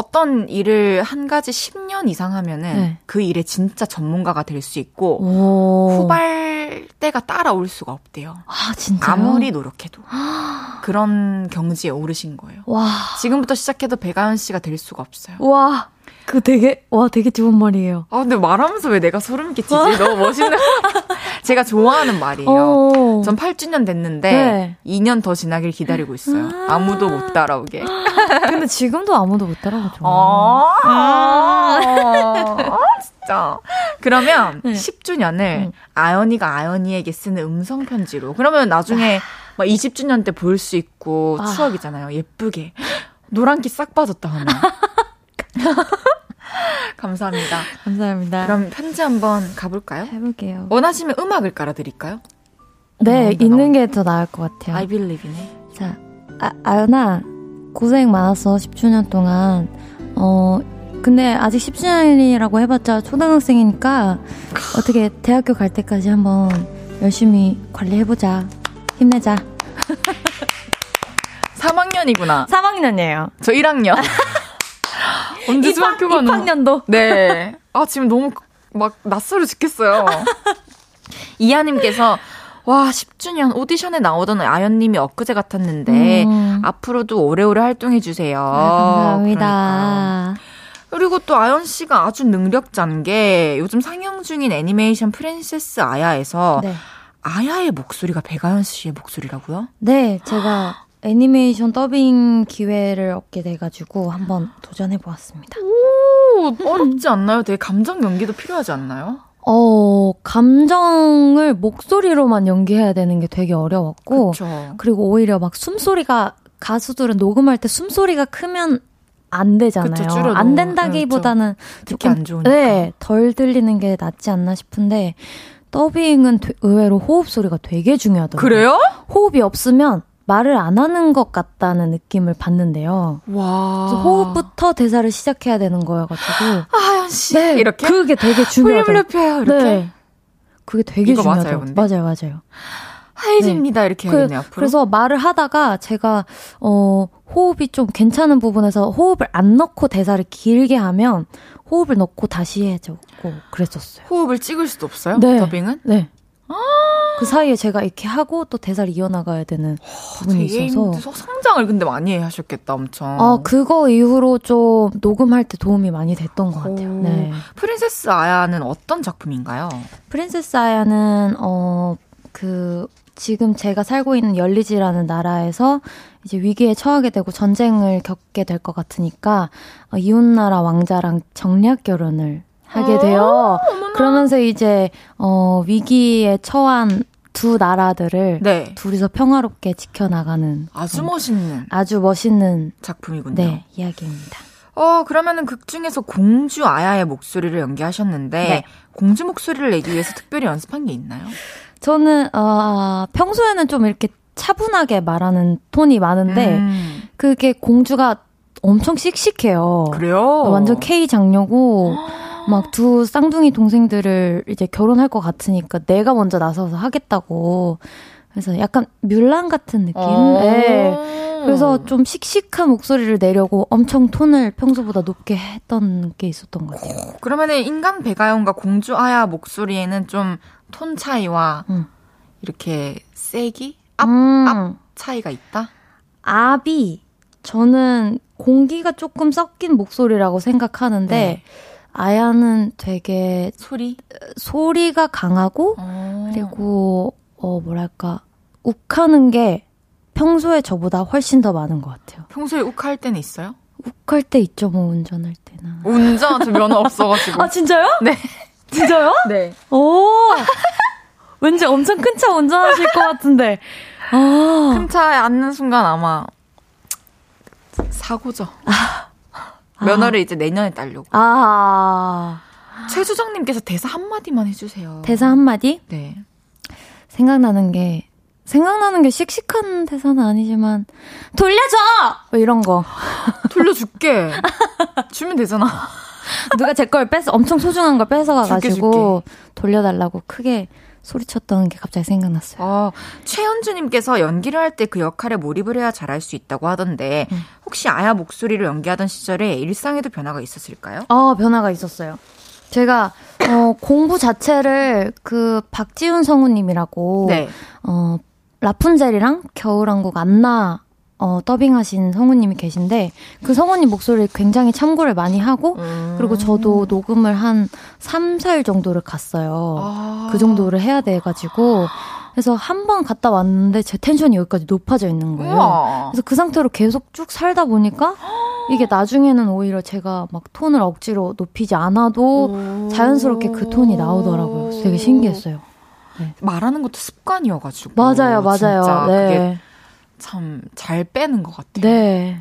어떤 일을 한 가지 10년 이상 하면은 네. 그 일에 진짜 전문가가 될 수 있고 오. 후발대가 따라올 수가 없대요. 아, 진짜요? 아무리 노력해도. 그런 경지에 오르신 거예요. 와. 지금부터 시작해도 배가연 씨가 될 수가 없어요. 와. 그 되게 와 되게 좋은 말이에요. 아, 근데 말하면서 왜 내가 소름 끼치지? 너무 멋있는. 제가 좋아하는 말이에요. 어. 전 8주년 됐는데 네. 2년 더 지나길 기다리고 있어요. 아 무도 못 따라오게. 근데 지금도 아무도 못 따라가죠. 어, 아, 진짜. 그러면 네. 10주년을 음. 아연이가 아연이에게 쓰는 음성 편지로. 그러면 나중에 막 20주년 때 볼 수 있고 아. 추억이잖아요. 예쁘게. 노란기 싹 빠졌다 하면. 감사합니다. 감사합니다. 그럼 편지 한번 가볼까요? 해볼게요. 원하시면 음악을 깔아드릴까요? 네, 어, 있는 게 더 나을 것 같아요. I believe이네. 자, 아, 아연아, 고생 많았어, 10주년 동안. 어, 근데 아직 10주년이라고 해봤자 초등학생이니까 어떻게 대학교 갈 때까지 한번 열심히 관리해보자. 힘내자. 3학년이구나. 3학년이에요. 저 1학년. 언제 중학교 가는 2학년도. 네. 아, 지금 너무 막 낯설어 죽겠어요. 이하님께서 와, 10주년 오디션에 나오던 아연님이 엊그제 같았는데, 음. 앞으로도 오래오래 활동해주세요. 아. 감사합니다. 그리고 또 아연 씨가 아주 능력자인 게 요즘 상영 중인 애니메이션 프린세스 아야에서 네. 아야의 목소리가 백아연 씨의 목소리라고요? 네, 제가 애니메이션 더빙 기회를 얻게 돼가지고 한번 도전해보았습니다. 오, 어렵지 않나요? 되게 감정 연기도 필요하지 않나요? 어, 감정을 목소리로만 연기해야 되는 게 되게 어려웠고, 그렇죠. 그리고 오히려 막 숨소리가, 가수들은 녹음할 때 숨소리가 크면 안 되잖아요. 그쵸. 안 된다기보다는 듣기 조금, 안 좋으니까. 네, 덜 들리는 게 낫지 않나 싶은데, 더빙은 되- 의외로 호흡 소리가 되게 중요하더라고요. 그래요? 호흡이 없으면 말을 안 하는 것 같다는 느낌을 받는데요. 와. 호흡부터 대사를 시작해야 되는 거여가지고. 아연 씨 네, 이렇게 그게 되게 중요하더라고요. 렵혀요 이렇게 네. 그게 되게 이거 맞아요. 근데? 맞아요, 맞아요. 하얘집니다 이렇게 그, 해야겠네요 앞으로. 그래서 말을 하다가 제가 어 호흡이 좀 괜찮은 부분에서 호흡을 안 넣고 대사를 길게 하면 호흡을 넣고 다시 해주고 그랬었어요. 호흡을 찍을 수도 없어요. 네. 더빙은 네. 그 사이에 제가 이렇게 하고 또 대사를 이어나가야 되는 부분이 있어서 성장을 근데 많이 하셨겠다 엄청. 아 그거 이후로 좀 녹음할 때 도움이 많이 됐던 것 같아요. 오. 네. 프린세스 아야는 어떤 작품인가요? 프린세스 아야는 어그 지금 제가 살고 있는 연리지라는 나라에서 이제 위기에 처하게 되고 전쟁을 겪게 될 것 같으니까 어, 이웃 나라 왕자랑 정략 결혼을 하게 돼요. 그러면서 이제 어 위기에 처한 두 나라들을 네. 둘이서 평화롭게 지켜나가는 아주 멋있는 아주 멋있는 작품이군요. 네 이야기입니다. 어, 그러면은 극 중에서 공주 아야의 목소리를 연기하셨는데 네. 공주 목소리를 내기 위해서 특별히 연습한 게 있나요? 저는 어 평소에는 좀 이렇게 차분하게 말하는 톤이 많은데 음, 그게 공주가 엄청 씩씩해요. 그래요? 완전 K 장녀고 막 두 쌍둥이 동생들을 이제 결혼할 것 같으니까 내가 먼저 나서서 하겠다고. 그래서 약간 뮬란 같은 느낌. 어. 네. 그래서 좀 씩씩한 목소리를 내려고 엄청 톤을 평소보다 높게 했던 게 있었던 것 같아요. 그러면은 인간 배가연과 공주 아야 목소리에는 좀 톤 차이와 음. 이렇게 세기? 앞, 음, 앞 차이가 있다? 압이 저는 공기가 조금 섞인 목소리라고 생각하는데 네. 아야는 되게 소리? 소리가 강하고 어. 그리고 어 뭐랄까 욱하는 게 평소에 저보다 훨씬 더 많은 것 같아요. 평소에 욱할 때는 있어요? 욱할 때 있죠, 뭐 운전할 때나. 운전 저 면허 없어가지고. 아 진짜요? 네. 진짜요? 네. 오, 왠지 엄청 큰 차 운전하실 것 같은데. 아, 큰 차에 앉는 순간 아마 사고죠. 면허를 이제 내년에 따려고. 아 최수정님께서 대사 한마디만 해주세요. 대사 한 마디 네. 생각나는 게 생각나는 게 씩씩한 대사는 아니지만 돌려줘 뭐 이런 거 돌려줄게. 주면 되잖아. 누가 제 걸 뺏어 엄청 소중한 걸 줄게, 뺏어가가지고 돌려달라고 크게 소리쳤던 게 갑자기 생각났어요. 어, 최현주님께서 연기를 할 때 그 역할에 몰입을 해야 잘할 수 있다고 하던데 음. 혹시 아야 목소리를 연기하던 시절에 일상에도 변화가 있었을까요? 아, 변화가 있었어요. 제가 어, 공부 자체를 그 박지훈 성우님이라고 네. 어, 라푼젤이랑 겨울왕국 안나 어, 더빙하신 성우님이 계신데 그 성우님 목소리를 굉장히 참고를 많이 하고 음. 그리고 저도 녹음을 한 3, 4일 정도를 갔어요. 아. 그 정도를 해야 돼 가지고 그래서 한 번 갔다 왔는데 제 텐션이 여기까지 높아져 있는 거예요. 우와. 그래서 그 상태로 계속 쭉 살다 보니까 이게 나중에는 오히려 제가 막 톤을 억지로 높이지 않아도 자연스럽게 그 톤이 나오더라고요. 그래서 되게 신기했어요. 말하는 것도 습관이어가지고. 맞아요, 맞아요. 네. 참 잘 빼는 것 같아요. 네.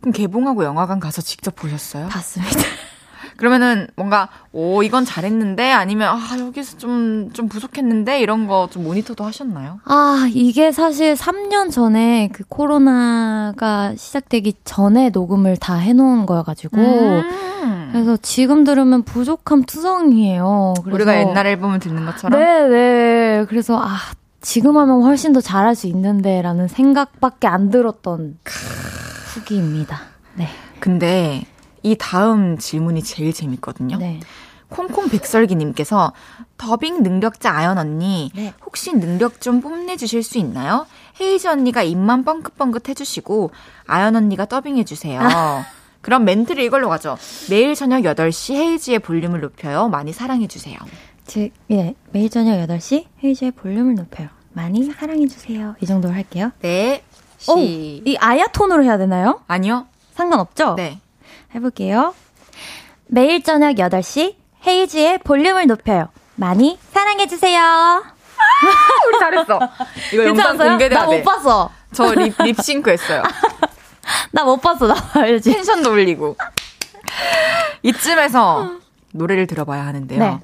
그럼 개봉하고 영화관 가서 직접 보셨어요? 봤습니다. 그러면은 뭔가 오 이건 잘했는데 아니면 아 여기서 좀좀 부족했는데 이런 거 좀 모니터도 하셨나요? 아, 이게 사실 3년 전에 그 코로나가 시작되기 전에 녹음을 다 해놓은 거여가지고. 음. 그래서 지금 들으면 부족함 투성이에요. 우리가 옛날 앨범을 듣는 것처럼 네, 네. 그래서 아, 지금 하면 훨씬 더 잘할 수 있는데라는 생각밖에 안 들었던 후기입니다. 네. 근데 이 다음 질문이 제일 재밌거든요. 네. 콩콩 백설기님께서 더빙 능력자 아연 언니 네. 혹시 능력 좀 뽐내주실 수 있나요? 헤이즈 언니가 입만 뻥긋뻥긋 해주시고 아연 언니가 더빙해주세요. 그럼 멘트를 이걸로 가죠. 매일 저녁 8시 헤이즈의 볼륨을 높여요. 많이 사랑해주세요. 즉, 예. 매일 저녁 8시 헤이즈의 볼륨을 높여요. 많이 사랑해주세요. 이 정도로 할게요. 네. 오, 시. 이 아야 톤으로 해야 되나요? 아니요. 상관없죠? 네. 해볼게요. 매일 저녁 8시 헤이즈의 볼륨을 높여요. 많이 사랑해주세요. 우리 잘했어. 이거 영상? 공개돼야 나 돼. 못 봤어. 저 립, 립싱크 했어요. 나 못 봤어. 나와야지. 텐션도 올리고. 이쯤에서 노래를 들어봐야 하는데요. 네.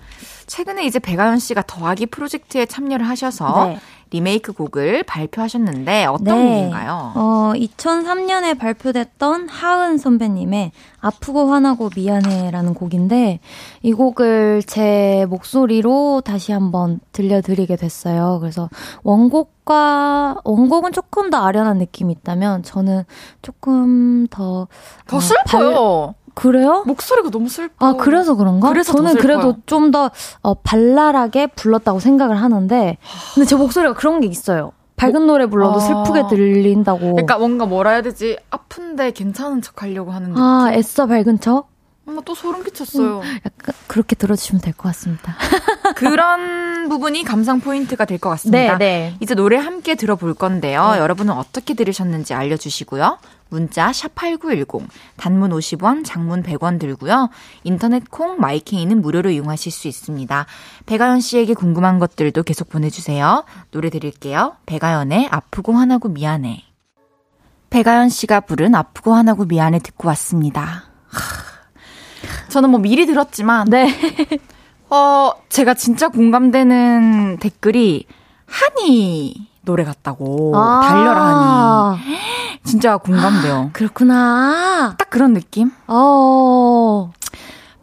최근에 이제 백아연 씨가 더하기 프로젝트에 참여를 하셔서 네. 리메이크 곡을 발표하셨는데 어떤 네. 곡인가요? 어, 2003년에 발표됐던 하은 선배님의 아프고 화나고 미안해라는 곡인데 이 곡을 제 목소리로 다시 한번 들려드리게 됐어요. 그래서 원곡과 원곡은 조금 더 아련한 느낌이 있다면 저는 조금 더더 어, 슬퍼요. 그래요? 목소리가 너무 슬퍼. 아, 그래서 그런가? 그래서 더 저는. 그래도 좀 더 어, 발랄하게 불렀다고 생각을 하는데 근데 제 목소리가 그런 게 있어요. 밝은 노래 불러도 아. 슬프게 들린다고. 그러니까 뭔가 뭐라 해야 되지? 아픈데 괜찮은 척 하려고 하는 느낌. 아, 애써 밝은 척? 엄마 또 소름 끼쳤어요. 약간 그렇게 들어주시면 될 것 같습니다. 그런 부분이 감상 포인트가 될 것 같습니다. 네. 이제 노래 함께 들어볼 건데요. 여러분은 어떻게 들으셨는지 알려주시고요. 문자 샵8910 단문 50원, 장문 100원 들고요. 인터넷 콩 마이케이는 무료로 이용하실 수 있습니다. 백아연 씨에게 궁금한 것들도 계속 보내주세요. 노래 드릴게요. 백아연의 아프고 화나고 미안해. 백아연 씨가 부른 아프고 화나고 미안해 듣고 왔습니다. 하, 저는 뭐 미리 들었지만 네. 어, 제가 진짜 공감되는 댓글이 한이 노래 같다고. 아. 달려라 한이. 진짜 공감돼요. 그렇구나. 딱 그런 느낌? 어.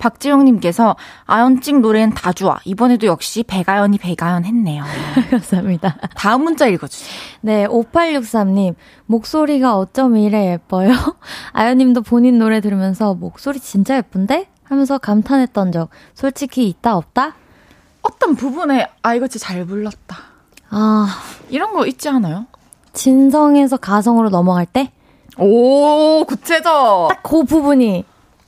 박지영님께서 아연찡 노래는 다 좋아. 이번에도 역시 백아연이 백아연 했네요. 감사합니다. 다음 문자 읽어주세요. 네, 5863님. 목소리가 어쩜 이래 예뻐요? 아연님도 본인 노래 들으면서 목소리 진짜 예쁜데? 하면서 감탄했던 적 솔직히 있다 없다? 어떤 부분에 아 이거 진짜 잘 불렀다. 아, 이런 거 있지 않아요? 진성에서 가성으로 넘어갈 때? 오 구체적. 딱 그 부분이.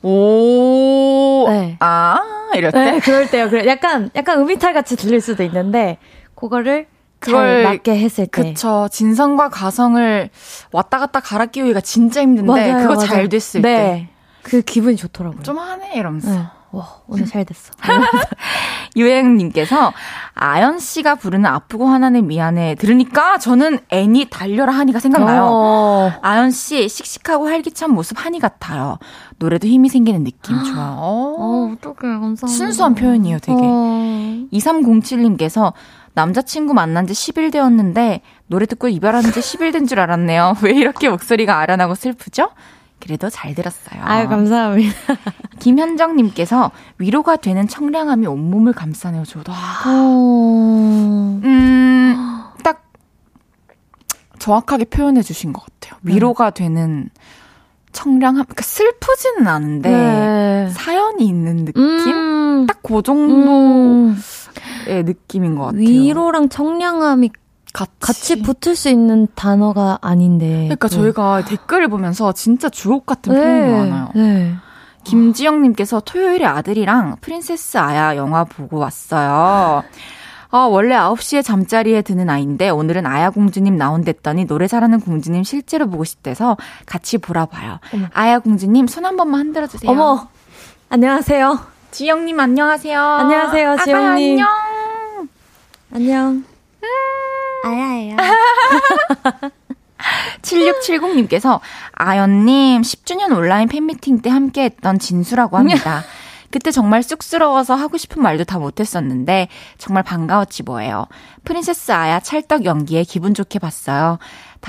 오. 네. 아 이럴 때. 네, 그럴 때요. 그래. 약간, 약간 음이탈 같이 들릴 수도 있는데, 그거를 그걸- 잘 맞게 했을 때. 그쵸. 진성과 가성을 왔다 갔다 갈아 끼우기가 진짜 힘든데 그거 잘 맞아요. 됐을 네. 때. 그 기분이 좋더라고요. 좀 하네 이러면서. 네. 와, 오늘 잘 됐어. 유행님께서 아연 씨가 부르는 아프고 화나네 미안해 들으니까 저는 애니 달려라 하니가 생각나요. 어. 아연 씨 씩씩하고 활기찬 모습 하니 같아요. 노래도 힘이 생기는 느낌 좋아요. 어, 어, 어떡해. 감사합니다. 순수한 표현이에요, 되게. 어. 2307님께서 남자친구 만난 지 10일 되었는데 노래 듣고 이별한 지 10일 된 줄 알았네요. 왜 이렇게 목소리가 아련하고 슬프죠? 그래도 잘 들었어요. 아유, 감사합니다. 김현정님께서 위로가 되는 청량함이 온몸을 감싸네요. 저도. 아, 어. 음, 딱 정확하게 표현해 주신 것 같아요. 위로가 되는 청량함. 그러니까 슬프지는 않은데 네. 사연이 있는 느낌? 음. 딱그 정도의 음. 느낌인 것 같아요. 위로랑 청량함이 같이, 같이 붙을 수 있는 단어가 아닌데. 그러니까 또. 저희가 댓글을 보면서 진짜 주옥 같은 네, 표현이 많아요. 네. 김지영님께서 토요일에 아들이랑 프린세스 아야 영화 보고 왔어요. 어, 원래 9시에 잠자리에 드는 아이인데 오늘은 아야 공주님 나온댔더니 노래 잘하는 공주님 실제로 보고 싶대서 같이 보라 봐요. 어머. 아야 공주님 손 한 번만 흔들어 주세요. 어머. 안녕하세요. 지영님 안녕하세요. 안녕하세요, 지영님. 안녕. 안녕. 음. 아야예요. 7670님께서 아연님 10주년 온라인 팬미팅 때 함께 했던 진수라고 합니다. 그때 정말 쑥스러워서 하고 싶은 말도 다 못했었는데 정말 반가웠지 뭐예요. 프린세스 아야 찰떡 연기에 기분 좋게 봤어요.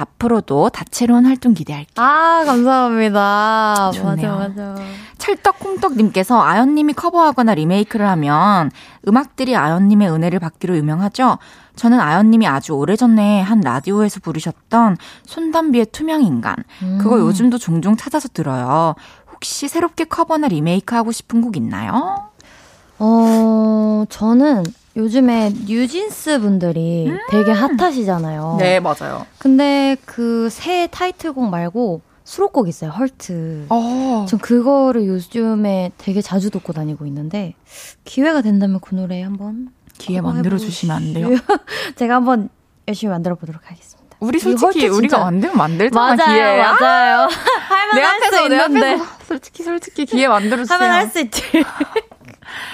앞으로도 다채로운 활동 기대할게요. 아, 감사합니다. 좋네요. 맞아, 맞아. 찰떡콩떡님께서 아연님이 커버하거나 리메이크를 하면 음악들이 아연님의 은혜를 받기로 유명하죠? 저는 아연님이 아주 오래전에 한 라디오에서 부르셨던 손담비의 투명인간. 음. 그거 요즘도 종종 찾아서 들어요. 혹시 새롭게 커버나 리메이크 하고 싶은 곡 있나요? 어, 저는 요즘에 뉴진스 분들이 음~ 되게 핫하시잖아요. 네, 맞아요. 근데 그 새 타이틀곡 말고 수록곡 있어요. 헐트. 어. 전 그거를 요즘에 되게 자주 듣고 다니고 있는데 기회가 된다면 그 노래 한번 기회 만들어 주시면 안 돼요? 제가 한번 열심히 만들어 보도록 하겠습니다. 우리 솔직히 우리가 만들면 만들잖아 맞아요, 기회. 맞아요. 할만 할 수 있는데. 솔직히 솔직히 기회 만들어 주세요. 하면 할 수 있지.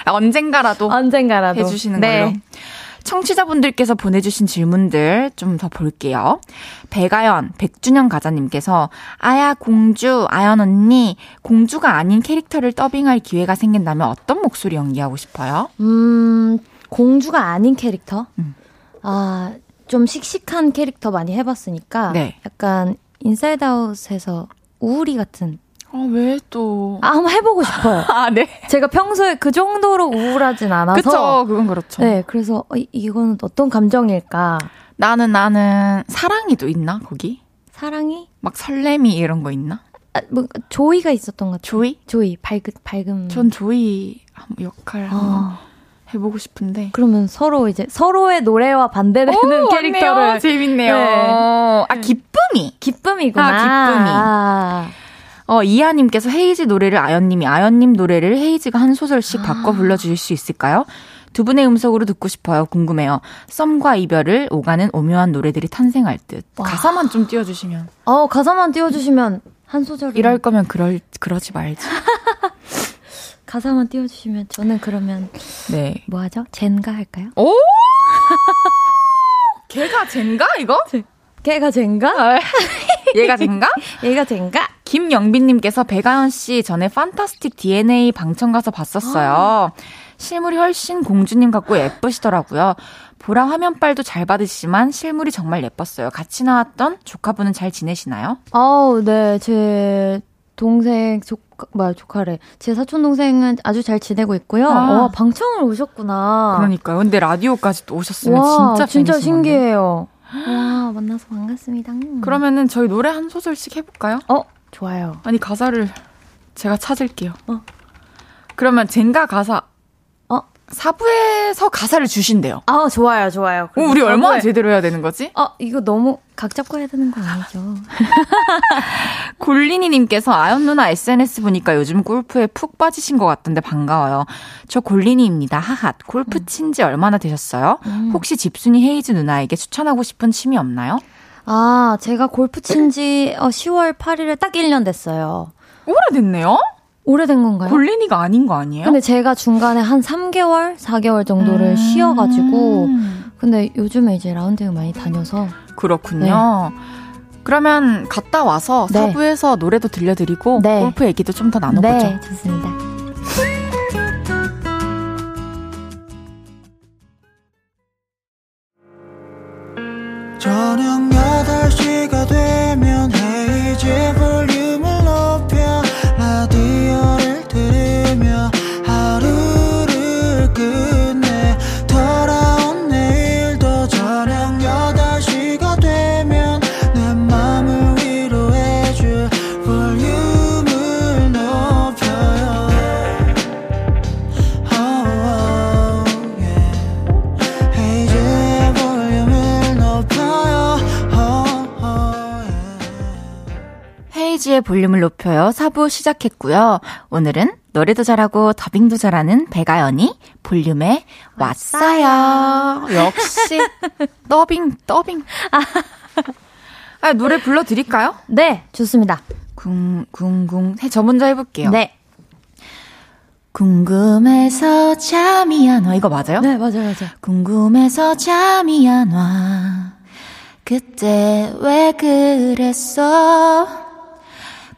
언젠가라도 언젠가라도 해주시는 네. 걸로. 청취자분들께서 보내주신 질문들 좀 더 볼게요. 배가연, 백준영 가자님께서 아야 공주, 아연 언니, 공주가 아닌 캐릭터를 더빙할 기회가 생긴다면 어떤 목소리 연기하고 싶어요? 음, 공주가 아닌 캐릭터? 음. 아, 좀 씩씩한 캐릭터 많이 해봤으니까 네. 약간 인사이드 아웃에서 우울이 같은 아, 왜 또? 아, 한번 해보고 싶어요. 아, 네. 제가 평소에 그 정도로 우울하진 않아서. 그쵸, 그건 그렇죠. 네, 그래서 어, 이거는 어떤 감정일까? 나는, 나는, 사랑이도 있나, 거기? 사랑이? 막 설렘이 이런 거 있나? 아, 뭐, 조이가 있었던 것 같아요. 조이? 조이, 밝음, 밝음. 전 조이 역할 어. 해보고 싶은데. 그러면 서로 이제 서로의 노래와 반대되는 오, 캐릭터를. 맞네요. 재밌네요. 네. 아, 기쁨이. 기쁨이구나. 아, 기쁨이. 아. 어, 이하님께서 헤이즈 노래를 아연님이, 아연님 노래를 헤이즈가 한 소절씩 아. 바꿔 불러주실 수 있을까요? 두 분의 음성으로 듣고 싶어요. 궁금해요. 썸과 이별을 오가는 오묘한 노래들이 탄생할 듯. 와. 가사만 좀 띄워주시면. 어, 가사만 띄워주시면 한 소절. 이럴 거면 그럴, 그러지 말지. 가사만 띄워주시면 저는 그러면. 네. 뭐 하죠? 젠가 할까요? 오! 걔가 젠가, 이거? 걔가 젠가? 얘가 젠가? 얘가 젠가? 김영빈님께서 배가연 씨 전에 판타스틱 DNA 방청 가서 봤었어요. 아. 실물이 훨씬 공주님 같고 예쁘시더라고요. 보라 화면빨도 잘 받으시지만 실물이 정말 예뻤어요. 같이 나왔던 조카분은 잘 지내시나요? 아우, 네. 제 동생, 조카, 뭐야, 조카래. 제 사촌 동생은 아주 잘 지내고 있고요. 아. 와, 방청을 오셨구나. 그러니까요. 근데 라디오까지 또 오셨으면 와, 진짜 진짜 신기해요. 와, 만나서 반갑습니다. 그러면은 저희 노래 한 소절씩 해볼까요? 어, 좋아요. 아니, 가사를 제가 찾을게요. 어. 그러면 젠가 가사 사부에서 가사를 주신대요. 아, 좋아요, 좋아요. 어, 우리 얼마나 제대로 해야 되는 거지? 어, 이거 너무 각 잡고 해야 되는 거 아니죠? 골리니님께서 아연 누나 SNS 보니까 요즘 골프에 푹 빠지신 것 같던데 반가워요. 저 골리니입니다. 하핫. 골프 음. 친지 얼마나 되셨어요? 음. 혹시 집순이 헤이즈 누나에게 추천하고 싶은 취미 없나요? 아, 제가 골프 친지 10월 어, 8일에 딱 1년 됐어요. 오래됐네요? 오래된 건가요? 골린이가 아닌 거 아니에요? 근데 제가 중간에 한 3개월, 4개월 정도를 음~ 쉬어가지고, 근데 요즘에 이제 라운딩을 많이 다녀서. 그렇군요. 네. 그러면 갔다 와서 네. 사부에서 노래도 들려드리고, 네. 골프 얘기도 좀 더 나눠보죠. 네, 좋습니다. 볼륨을 높여요. 4부 시작했고요. 오늘은 노래도 잘하고 더빙도 잘하는 배가연이 볼륨에 왔어요. 역시 더빙 더빙. 아, 노래 불러 드릴까요? 네, 좋습니다. 궁, 궁궁. 해, 저 먼저 해 볼게요. 네. 궁금해서 잠이 안 와. 이거 맞아요? 네, 맞아요, 맞아요. 궁금해서 잠이 안 와. 그때 왜 그랬어?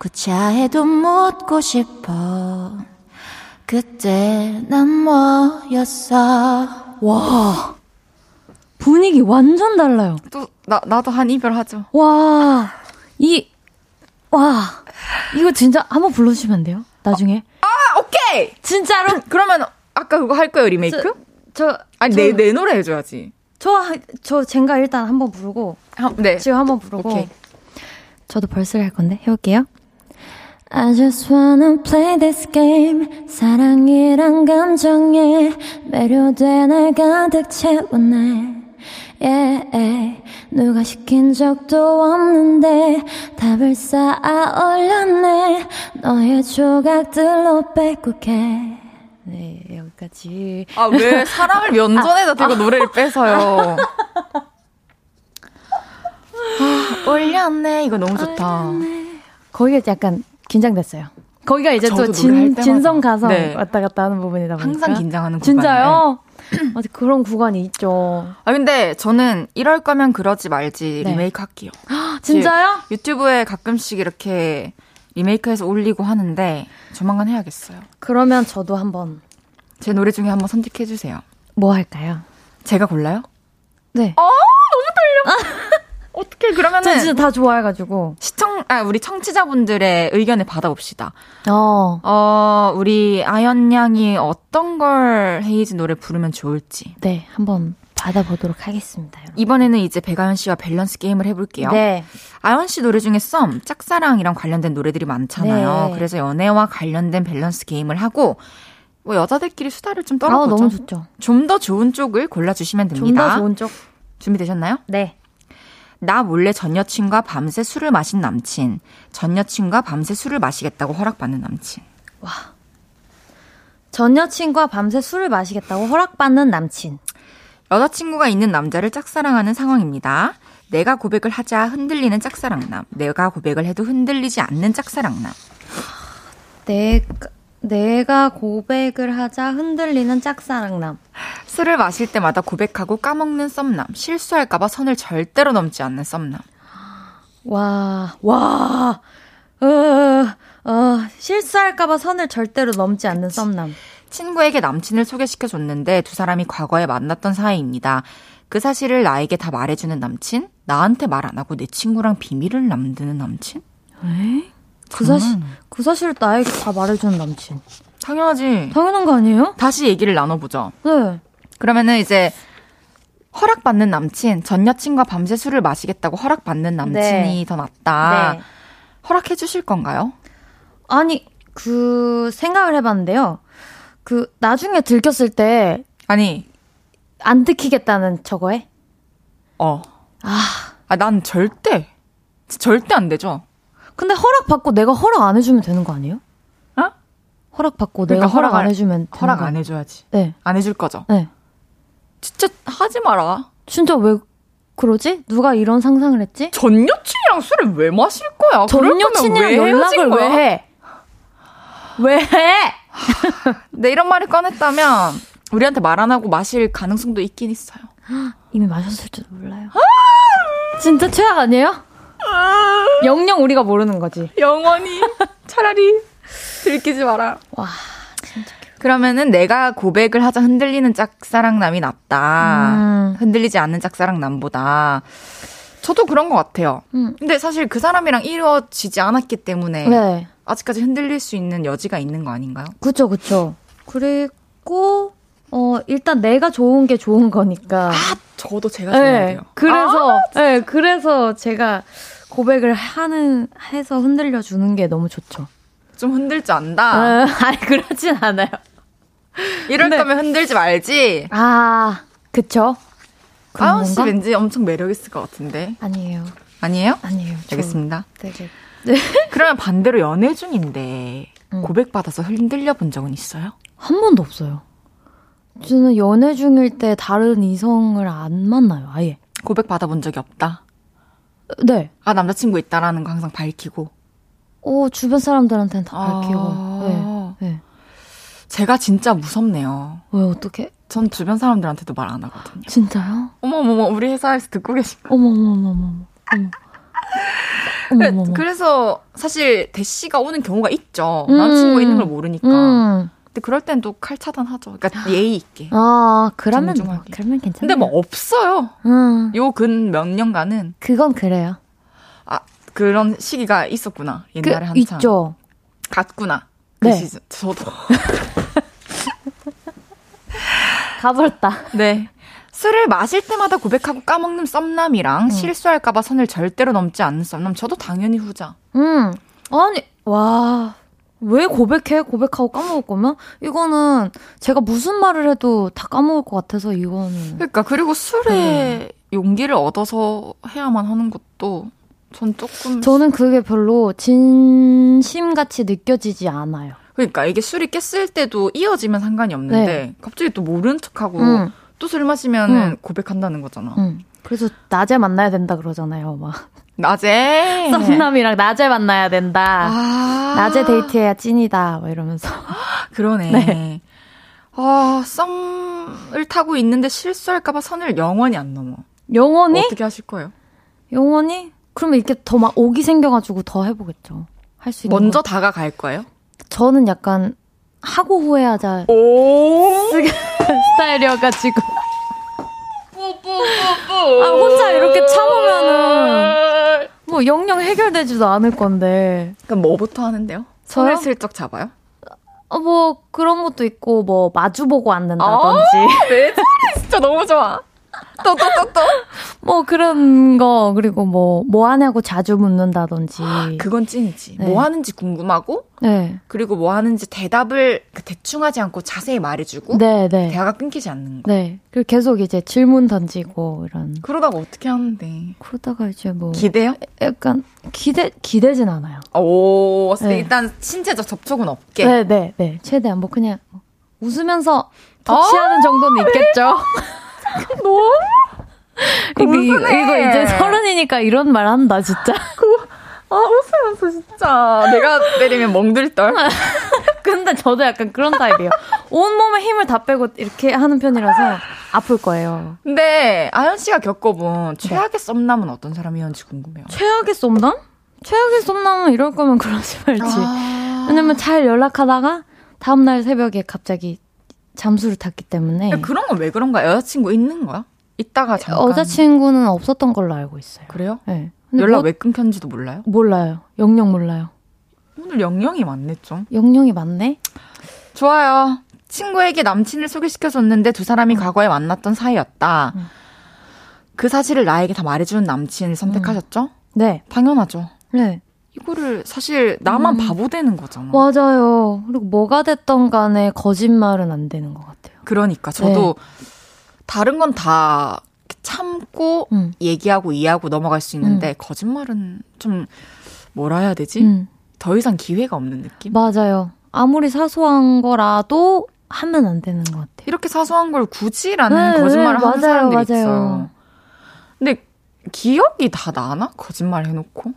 구차해도 묻고 싶어. 그때 난 뭐였어? 와. 분위기 완전 달라요. 또, 나, 나도 한 이별 하죠. 와. 이, 와. 이거 진짜 한번 불러주시면 안 돼요? 나중에. 아, 오케이! 진짜로? 그러면 아까 그거 할 거예요, 리메이크? 저, 아니, 저, 내, 내 노래 해줘야지. 저, 저, 젠가 일단 한번 부르고. 한, 네. 지금 한번 부르고. 오케이. 저도 벌스를 할 건데, 해볼게요. I just wanna play this game. 사랑이란 감정에 매료돼 날 가득 채웠네. Yeah, 누가 시킨 적도 없는데 답을 쌓아 올렸네. 너의 조각들로 빼곡해. 네, 여기까지. 아, 왜 사람을 면전에다 대고 노래를 뺏어요? 아, 올렸네. 이거 너무 좋다. 거기가 약간 긴장됐어요. 거기가 이제 또 진. 진성 가성 네. 왔다 갔다 하는 부분이다 보니까. 항상 긴장하는 구간. 진짜요? 맞아, 그런 구간이 있죠. 아, 근데 저는 이럴 거면 그러지 말지 네. 리메이크 할게요. 진짜요? 유튜브에 가끔씩 이렇게 리메이크해서 올리고 하는데 조만간 해야겠어요. 그러면 저도 한번 제 노래 중에 한번 선택해 주세요. 뭐 할까요? 제가 골라요? 네. 어 떻게 그러면은 저 진짜 다 좋아해가지고. 시청 아 우리 청취자분들의 의견을 받아봅시다. 어. 어 우리 아연 양이 어떤 걸 헤이즈 노래 부르면 좋을지 네, 한번 받아보도록 하겠습니다. 여러분. 이번에는 이제 배가연 씨와 밸런스 게임을 해볼게요. 네. 아연 씨 노래 중에 썸, 짝사랑이랑 관련된 노래들이 많잖아요. 네. 그래서 연애와 관련된 밸런스 게임을 하고 뭐 여자들끼리 수다를 좀 아, 떨어보죠. 너무 좋죠. 좀 더 좋은 쪽을 골라주시면 좀 됩니다. 더 좋은 쪽. 준비되셨나요? 네. 나 몰래 전 여친과 밤새 술을 마신 남친, 전 여친과 밤새 술을 마시겠다고 허락받는 남친. 전 여친과 밤새 술을 마시겠다고 허락받는 남친. 여자친구가 있는 남자를 짝사랑하는 상황입니다. 내가 고백을 하자 흔들리는 짝사랑남, 내가 고백을 해도 흔들리지 않는 짝사랑남. 내가, 내가 고백을 하자 흔들리는 짝사랑남. 술을 마실 때마다 고백하고 까먹는 썸남, 실수할까봐 선을 절대로 넘지 않는 썸남. 와, 와, 어, 어, 실수할까봐 선을 절대로 넘지 않는 썸남. 친구에게 남친을 소개시켜줬는데 두 사람이 과거에 만났던 사이입니다. 그 사실을 나에게 다 말해주는 남친? 나한테 말 안 하고 내 친구랑 비밀을 남기는 남친? 그 사실, 그 사실을 나에게 다 말해주는 남친. 당연하지. 당연한 거 아니에요? 다시 얘기를 나눠보죠. 네. 그러면은 이제 허락받는 남친, 전 여친과 밤새 술을 마시겠다고 허락받는 남친이 네. 더 낫다. 네. 허락해 주실 건가요? 아니, 그, 생각을 해봤는데요. 그, 나중에 들켰을 때, 아니, 안 들키겠다는 저거에? 어. 아, 아, 난 절대, 절대 안 되죠. 근데 허락 받고 내가 허락 안 해주면 되는 거 아니에요? 어? 허락 받고 그러니까 내가 허락 안 해주면 되는 허락 거 안 해줘야지. 네. 안 해줄 거죠. 네. 진짜 하지 마라. 진짜 왜 그러지? 누가 이런 상상을 했지? 전 여친이랑 술을 왜 마실 거야? 전 여친이랑 연락을 거야? 왜 해? 왜 해? 네, 이런 말을 꺼냈다면 우리한테 말 안 하고 마실 가능성도 있긴 있어요. 이미 마셨을지도 몰라요. 진짜 최악 아니에요? 영영 우리가 모르는 거지. 영원히 차라리 들키지 마라. 와, 진짜. 그러면은 내가 고백을 하자 흔들리는 짝사랑남이 낫다. 음. 흔들리지 않는 짝사랑남보다. 저도 그런 것 같아요. 음. 근데 사실 그 사람이랑 이루어지지 않았기 때문에 네. 아직까지 흔들릴 수 있는 여지가 있는 거 아닌가요? 그쵸, 그쵸. 그리고, 어, 일단 내가 좋은 게 좋은 거니까. 저도 제가 좋아야 네. 돼요. 그래서, 네, 그래서 제가 고백을 하는, 해서 흔들려 주는 게 너무 좋죠. 좀 흔들 줄 안다. 어, 아니, 그러진 않아요. 이럴 네. 거면 흔들지 말지. 아, 그쵸. 아연 씨? 왠지 엄청 매력 있을 것 같은데. 아니에요. 아니에요? 아니에요. 저 알겠습니다. 되게 네. 그러면 반대로 연애 중인데 음. 고백 받아서 흔들려 본 적은 있어요? 한 번도 없어요. 저는 연애 중일 때 다른 이성을 안 만나요, 아예. 고백 받아본 적이 없다. 네. 아 남자친구 있다라는 거 항상 밝히고. 어, 주변 사람들한테는 다 밝히고. 아. 네. 네. 제가 진짜 무섭네요. 왜, 어떻게? 전 주변 사람들한테도 말 안 하거든요. 진짜요? 어머머머 우리 회사에서 듣고 계신 거. 어머머머머머. 어머. 어머머머. 그래서 사실 대시가 오는 경우가 있죠. 음. 남자친구가 있는 걸 모르니까. 음. 근데 그럴 땐 또 칼 차단하죠. 그러니까 예의 있게. 아, 그러면, 뭐. 그러면 괜찮아요. 근데 뭐 없어요. 음. 요근 몇 년간은 그건 그래요. 아 그런 시기가 있었구나. 그, 옛날에 한참. 있죠. 갔구나. 그 네. 시즌. 저도. 가버렸다. 네. 술을 마실 때마다 고백하고 까먹는 썸남이랑 실수할까봐 선을 절대로 넘지 않는 썸남. 저도 당연히 후자. 음. 아니, 와. 왜 고백해? 고백하고 까먹을 거면? 이거는 제가 무슨 말을 해도 다 까먹을 것 같아서 이거는. 그러니까 그리고 술에 용기를 얻어서 해야만 하는 것도 전 조금 저는 그게 별로 진심같이 느껴지지 않아요. 그러니까 이게 술이 깼을 때도 이어지면 상관이 없는데 갑자기 또 모른 척하고 음. 또술 마시면은 음. 고백한다는 거잖아. 음. 그래서 낮에 만나야 된다 그러잖아요, 막. 낮에 썸남이랑 낮에 만나야 된다. 아 낮에 데이트해야 찐이다. 막 이러면서. 그러네. 네. 아 썸을 타고 있는데 실수할까봐 선을 영원히 안 넘어. 영원히? 어떻게 하실 거예요? 영원히? 그러면 이렇게 더막 옥이 생겨가지고 더 해보겠죠. 할 수 있는. 먼저 거. 다가갈 거예요? 저는 약간 하고 후회하자 오. 스타일이어가지고. 아, 혼자 이렇게 참으면은 뭐 영영 해결되지도 않을 건데. 그럼 뭐부터 하는데요? 손을 슬쩍 잡아요? 어, 뭐 그런 것도 있고 뭐 마주보고 앉는다든지. 내 차례 진짜 너무 좋아. 또 또 또 또. 뭐 그런 거 그리고 뭐 뭐 하냐고 자주 묻는다든지. 그건 찐이지. 네. 뭐 하는지 궁금하고 네. 그리고 뭐 하는지 대답을 그 대충 하지 않고 자세히 말해주고 네, 네. 대화가 끊기지 않는 거. 네. 그리고 계속 이제 질문 던지고 이런. 그러다가 어떻게 하는데? 그러다가 이제 뭐 기대요? 약간 기대 기대진 않아요. 오, 네. 일단 신체적 접촉은 없게. 네, 네, 네. 최대한 뭐 그냥 웃으면서 터치하는 정도는 있겠죠. 너무 이거, 이거. 이거 이제 서른이니까 이런 말 한다, 진짜. 아 웃으면서 진짜 내가 때리면 멍들 떨. 근데 저도 약간 그런 타입이에요. 온몸에 힘을 다 빼고 이렇게 하는 편이라서 아플 거예요. 근데 아연 씨가 겪어본 최악의 썸남은 어떤 사람이었는지 궁금해요. 최악의 썸남? 최악의 썸남은 이럴 거면 그러지 말지. 아. 왜냐면 잘 연락하다가 다음날 새벽에 갑자기 잠수를 탔기 때문에 그런 건 왜 그런 거야? 여자친구 있는 거야? 있다가 잠깐. 여자친구는 없었던 걸로 알고 있어요. 그래요? 네. 연락 뭐- 왜 끊겼는지도 몰라요? 몰라요. 영영 몰라요. 오늘 영영이 많네 좀. 영영이 맞네? 좋아요. 친구에게 남친을 소개시켜줬는데 두 사람이 과거에 만났던 사이였다. 음. 그 사실을 나에게 다 말해주는 남친을 선택하셨죠? 네. 당연하죠. 네. 이거를 사실 나만 음. 바보 되는 거잖아. 맞아요. 그리고 뭐가 됐던 간에 거짓말은 안 되는 것 같아요. 그러니까 저도 다른 건 다 참고 음. 얘기하고 이해하고 넘어갈 수 있는데 거짓말은 좀 뭐라 해야 되지? 음. 더 이상 기회가 없는 느낌? 맞아요. 아무리 사소한 거라도 하면 안 되는 것 같아요. 이렇게 사소한 걸 굳이라는 네, 거짓말을 네, 하는 맞아요, 사람들이 맞아요. 있어요. 근데 기억이 다 나나? 거짓말 해놓고?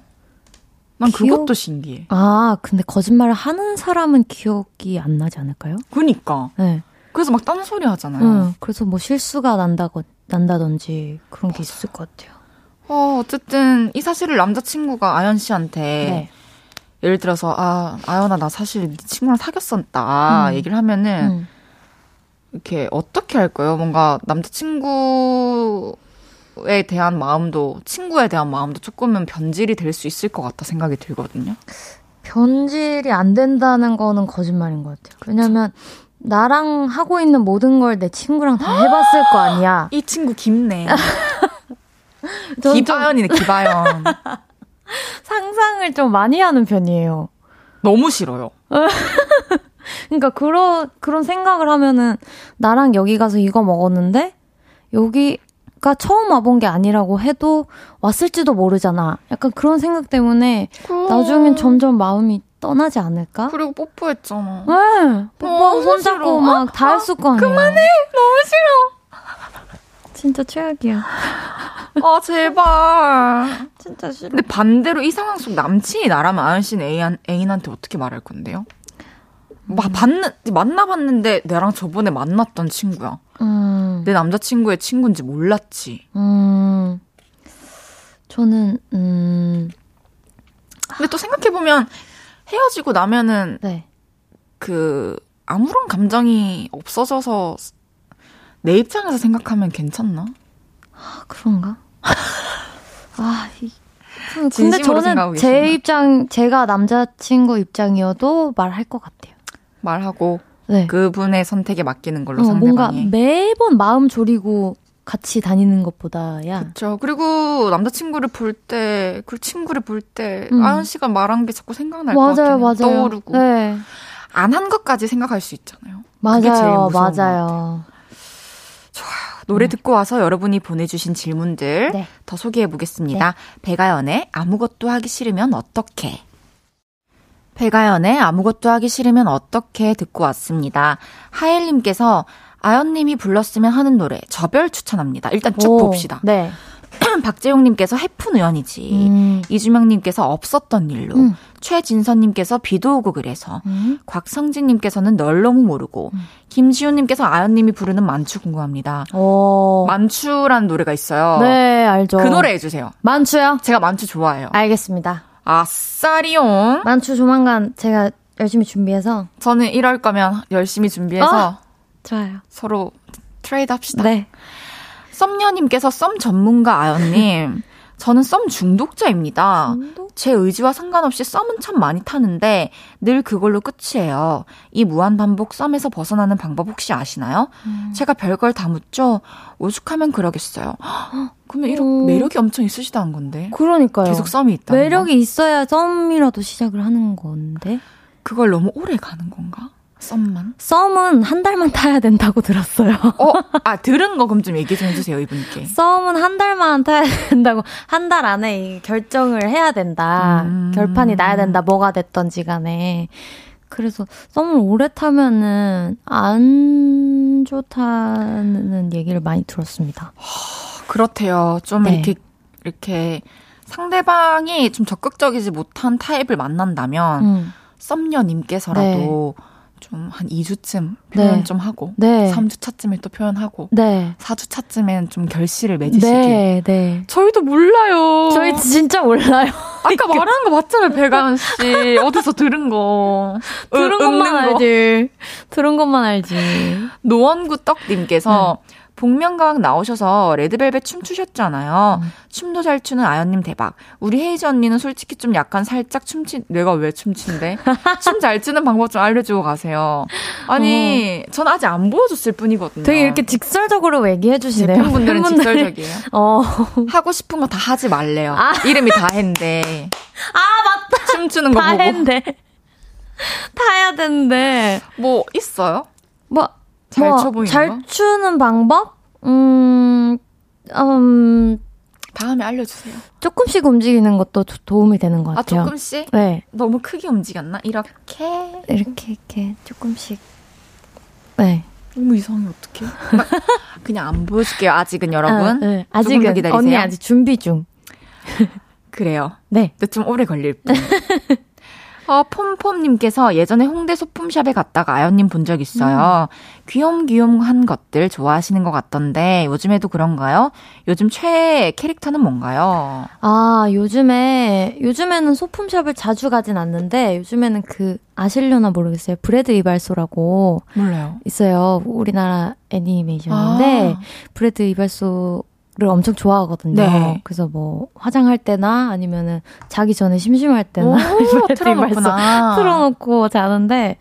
난 기억? 그것도 신기해. 아, 근데 거짓말을 하는 사람은 기억이 안 나지 않을까요? 그니까. 네. 그래서 막 딴소리 하잖아요. 응. 그래서 뭐 실수가 난다고, 난다든지 그런 게 있을 것 같아요. 어, 어쨌든 이 사실을 남자친구가 아연 씨한테 네. 예를 들어서 아 아연아 나 사실 네 친구랑 사귀었었다 음. 얘기를 하면은 음. 이렇게 어떻게 할까요? 뭔가 남자친구 에 대한 마음도 친구에 대한 마음도 조금은 변질이 될 수 있을 것 같다 생각이 들거든요. 변질이 안 된다는 거는 거짓말인 것 같아요. 왜냐면 나랑 하고 있는 모든 걸 내 친구랑 다 해봤을 거 아니야. 이 친구 깊네. 기바연이네 기바연. 상상을 좀 많이 하는 편이에요. 너무 싫어요. 그러니까 그런 그런 생각을 하면은 나랑 여기 가서 이거 먹었는데 여기가 내가 처음 와본 게 아니라고 해도 왔을지도 모르잖아. 약간 그런 생각 때문에 나중엔 점점 마음이 떠나지 않을까? 그리고 뽀뽀했잖아. 네. 뽀뽀하고 손잡고 막 다 했을 거 아니야. 그만해! 너무 싫어! 진짜 최악이야. 아, 제발. 진짜 싫어. 근데 반대로 이 상황 속 남친이 나라면 아연 씨는 애인, 애인한테 어떻게 말할 건데요? 막 봤는, 만나봤는데 내랑 저번에 만났던 친구야. 음, 내 남자친구의 친구인지 몰랐지. 음, 저는, 음, 근데 또 생각해 보면 헤어지고 나면은 네. 그 아무런 감정이 없어져서 내 입장에서 생각하면 괜찮나? 아, 그런가? 아, 이, 근데 저는 제. 입장, 제가 남자친구 입장이어도 말할 것 같아요. 말하고 네. 그분의 선택에 맡기는 걸로 어, 뭔가 상대방이. 매번 마음 졸이고 같이 다니는 것보다야. 그렇죠. 그리고 남자친구를 볼 때, 그 친구를 볼 때, 음. 아연 씨가 말한 게 자꾸 생각날 것 같아요. 맞아요, 맞아요. 떠오르고. 네. 안한 것까지 생각할 수 있잖아요. 맞아요, 맞아요. 노래 듣고 와서 여러분이 보내주신 질문들 네. 더 소개해 보겠습니다. 배가연의 아무것도 하기 싫으면 어떻게? 배가연의 아무것도 하기 싫으면 어떻게 듣고 왔습니다. 하엘님께서 아연님이 불렀으면 하는 노래 저별 추천합니다. 일단 쭉 오, 봅시다. 네. 박재용님께서 해픈 우연이지. 음. 이주명님께서 없었던 일로. 음. 최진선님께서 비도 오고 그래서. 음. 곽성진님께서는 널 너무 모르고. 김지훈님께서 아연님이 부르는 만추 궁금합니다. 오. 만추라는 노래가 있어요. 어. 네, 알죠. 그 노래 해주세요. 만추요? 제가 만추 좋아해요. 알겠습니다. 아싸리용. 만추 조만간 제가 열심히 준비해서. 저는 이럴 거면 열심히 준비해서 좋아요. 서로 트레이드 합시다. 네. 썸녀님께서 썸 전문가 아연님. 저는 썸 중독자입니다. 중독? 제 의지와 상관없이 썸은 참 많이 타는데 늘 그걸로 끝이에요. 이 무한 반복 썸에서 벗어나는 방법 혹시 아시나요? 음. 제가 별걸 다 묻죠. 오죽하면 그러겠어요. 헉, 그러면 이런 오. 매력이 엄청 있으시다는 건데. 그러니까요. 계속 썸이 있다. 매력이 있어야 썸이라도 시작을 하는 건데. 그걸 너무 오래 가는 건가? 썸만? 썸은 한 달만 타야 된다고 들었어요. 어, 아 들은 거 그럼 좀 얘기 좀 해주세요 이분께. 썸은 한 달만 타야 된다고 한 달 안에 이 결정을 해야 된다. 음. 결판이 나야 된다. 뭐가 됐던지 간에. 그래서 썸을 오래 타면은 안 좋다는 얘기를 많이 들었습니다. 그렇대요. 좀 네. 이렇게 이렇게 상대방이 좀 적극적이지 못한 타입을 만난다면 음. 썸녀님께서라도 좀 한 2주쯤 표현 네. 좀 하고 네. 3주 차쯤에 또 표현하고 네. 4주 차쯤엔 좀 결실을 맺으시길. 네, 네. 저희도 몰라요. 저희 진짜 몰라요. 아까 말한 거 맞잖아요, 배가연 씨. 어디서 들은 거. 들은 은- 것만 거. 알지. 들은 것만 알지. 노원구 떡님께서 복면가왕 나오셔서 레드벨벳 춤추셨잖아요. 음. 춤도 잘 추는 아연님 대박. 우리 헤이즈 언니는 솔직히 좀 약간 살짝 춤치, 내가 왜 춤춘데? 춤 잘 추는 방법 좀 알려주고 가세요. 아니, 전 아직 안 보여줬을 뿐이거든요. 어. 되게 이렇게 직설적으로 얘기해 주시네요. 제품분들은 팬분들이. 직설적이에요. 어. 하고 싶은 거 다 하지 말래요. 아. 이름이 다해인데. 아, 맞다. 춤추는 거다 보고. 했는데. 다 해야 되는데. 뭐, 있어요? 뭐, 잘 뭐, 춰 보이는 잘 거? 추는 방법? 음, 음, 다음에 알려주세요. 조금씩 움직이는 것도 도- 도움이 되는 것 아, 같아요. 조금씩? 네. 너무 크게 움직였나? 이렇게? 이렇게, 이렇게, 조금씩. 네. 너무 이상해, 어떡해. 막 그냥 안 보여줄게요, 아직은 여러분. 아, 네. 아직은, 기다리세요. 언니 아직 준비 중. 그래요. 네. 근데 좀 오래 걸릴 뿐. 어, 폼폼님께서 예전에 홍대 소품샵에 갔다가 아연님 본 적 있어요. 귀염귀염한 것들 좋아하시는 것 같던데 요즘에도 그런가요? 요즘 최애 캐릭터는 뭔가요? 아, 요즘에, 요즘에는 소품샵을 자주 가진 않는데, 요즘에는 그, 아실려나 모르겠어요. 브래드 이발소라고 몰라요. 있어요. 우리나라 애니메이션인데, 아. 브래드 이발소 를 엄청 좋아하거든요. 네. 그래서 뭐, 화장할 때나 아니면은 자기 전에 심심할 때나, 오, 틀어놓구나. 틀어놓고 자는데,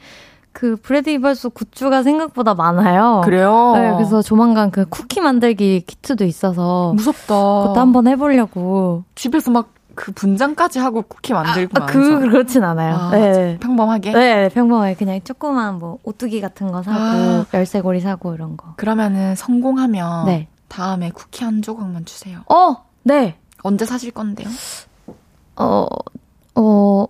그 브래드 이발소 굿즈가 생각보다 많아요. 그래요? 네, 그래서 조만간 그 쿠키 만들기 키트도 있어서, 무섭다. 그것도 한번 해보려고. 집에서 막 그 분장까지 하고 쿠키 만들고 아, 그, 그렇진 않아요. 아, 네. 평범하게? 네, 평범하게 그냥 조그만 뭐 오뚜기 같은 거 사고 아. 열쇠고리 사고 이런 거. 그러면은 성공하면 네. 다음에 쿠키 한 조각만 주세요. 어, 네. 언제 사실 건데요? 어, 어,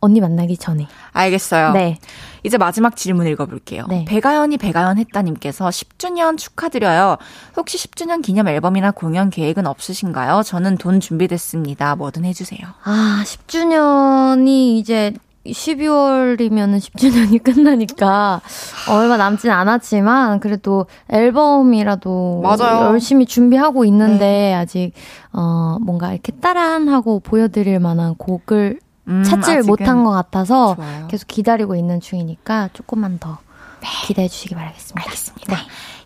언니 만나기 전에. 알겠어요. 네. 이제 마지막 질문 읽어볼게요. 네. 배가연이 배가연 했다님께서 10주년 축하드려요. 혹시 10주년 기념 앨범이나 공연 계획은 없으신가요? 저는 돈 준비됐습니다. 뭐든 해주세요. 아, 10주년이 이제 12월이면 10주년이 끝나니까 얼마 남진 않았지만 그래도 앨범이라도 맞아요. 열심히 준비하고 있는데 아직 어 뭔가 이렇게 따란하고 보여드릴 만한 곡을 음, 찾지를 못한 것 같아서 좋아요. 계속 기다리고 있는 중이니까 조금만 더 기대해 주시기 바라겠습니다. 알겠습니다.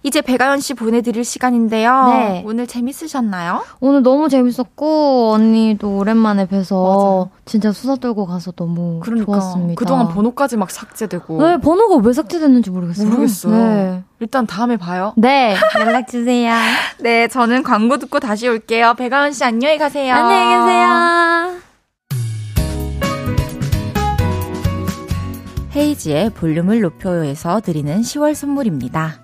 이제 배가연 씨 보내드릴 시간인데요. 네. 오늘 재밌으셨나요? 오늘 너무 재밌었고 언니도 오랜만에 뵈서 맞아요. 진짜 수다 떨고 가서 너무 그러니까 좋았습니다. 그동안 번호까지 막 삭제되고 네, 번호가 왜 삭제됐는지 모르겠어요. 모르겠어요. 네. 일단 다음에 봐요. 네, 연락 주세요. 네, 저는 광고 듣고 다시 올게요. 배가연 씨 안녕히 가세요. 안녕히 계세요. 헤이지의 볼륨을 높여요에서 드리는 10월 선물입니다.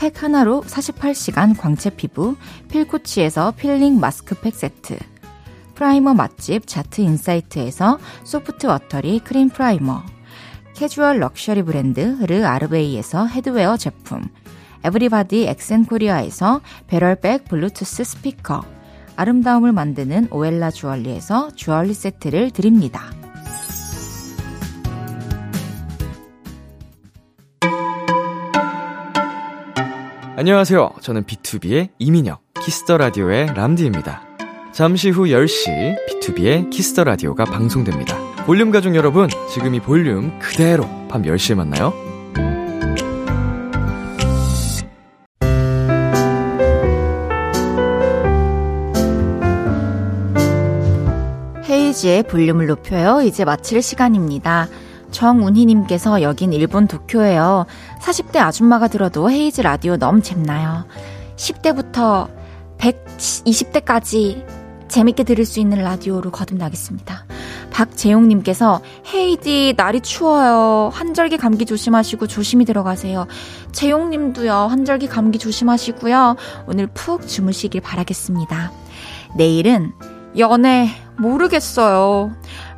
팩 하나로 48시간 광채 피부 필코치에서 필링 마스크팩 세트 프라이머 맛집 자트 인사이트에서 소프트 워터리 크림 프라이머 캐주얼 럭셔리 브랜드 르 아르베이에서 헤드웨어 제품 에브리바디 엑센코리아에서 배럴백 블루투스 스피커 아름다움을 만드는 오엘라 주얼리에서 주얼리 세트를 드립니다. 안녕하세요. 저는 B2B의 이민혁, 키스 더 라디오의 람디입니다. 잠시 후 10시 비투비의 키스 더 라디오가 방송됩니다. 볼륨 가족 여러분, 지금 이 볼륨 그대로 밤 10시에 만나요. 헤이즈의 볼륨을 높여요. 이제 마칠 시간입니다. 정운희님께서 여긴 일본 도쿄예요. 40대 아줌마가 들어도 헤이즈 라디오 너무 잼나요. 10대부터 120대까지 재밌게 들을 수 있는 라디오로 거듭나겠습니다. 박재용님께서 헤이디 날이 추워요. 한절기 감기 조심하시고 조심히 들어가세요. 재용님도요. 한절기 감기 조심하시고요. 오늘 푹 주무시길 바라겠습니다. 내일은 연애 모르겠어요.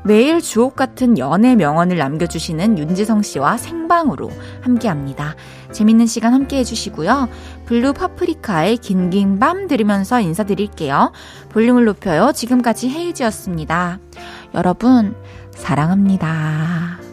매일 주옥 같은 연애 명언을 남겨주시는 윤지성 씨와 생방으로 함께 합니다. 재밌는 시간 함께 해주시고요. 블루 파프리카의 긴긴 밤 들으면서 인사드릴게요. 볼륨을 높여요. 지금까지 헤이즈였습니다. 여러분, 사랑합니다.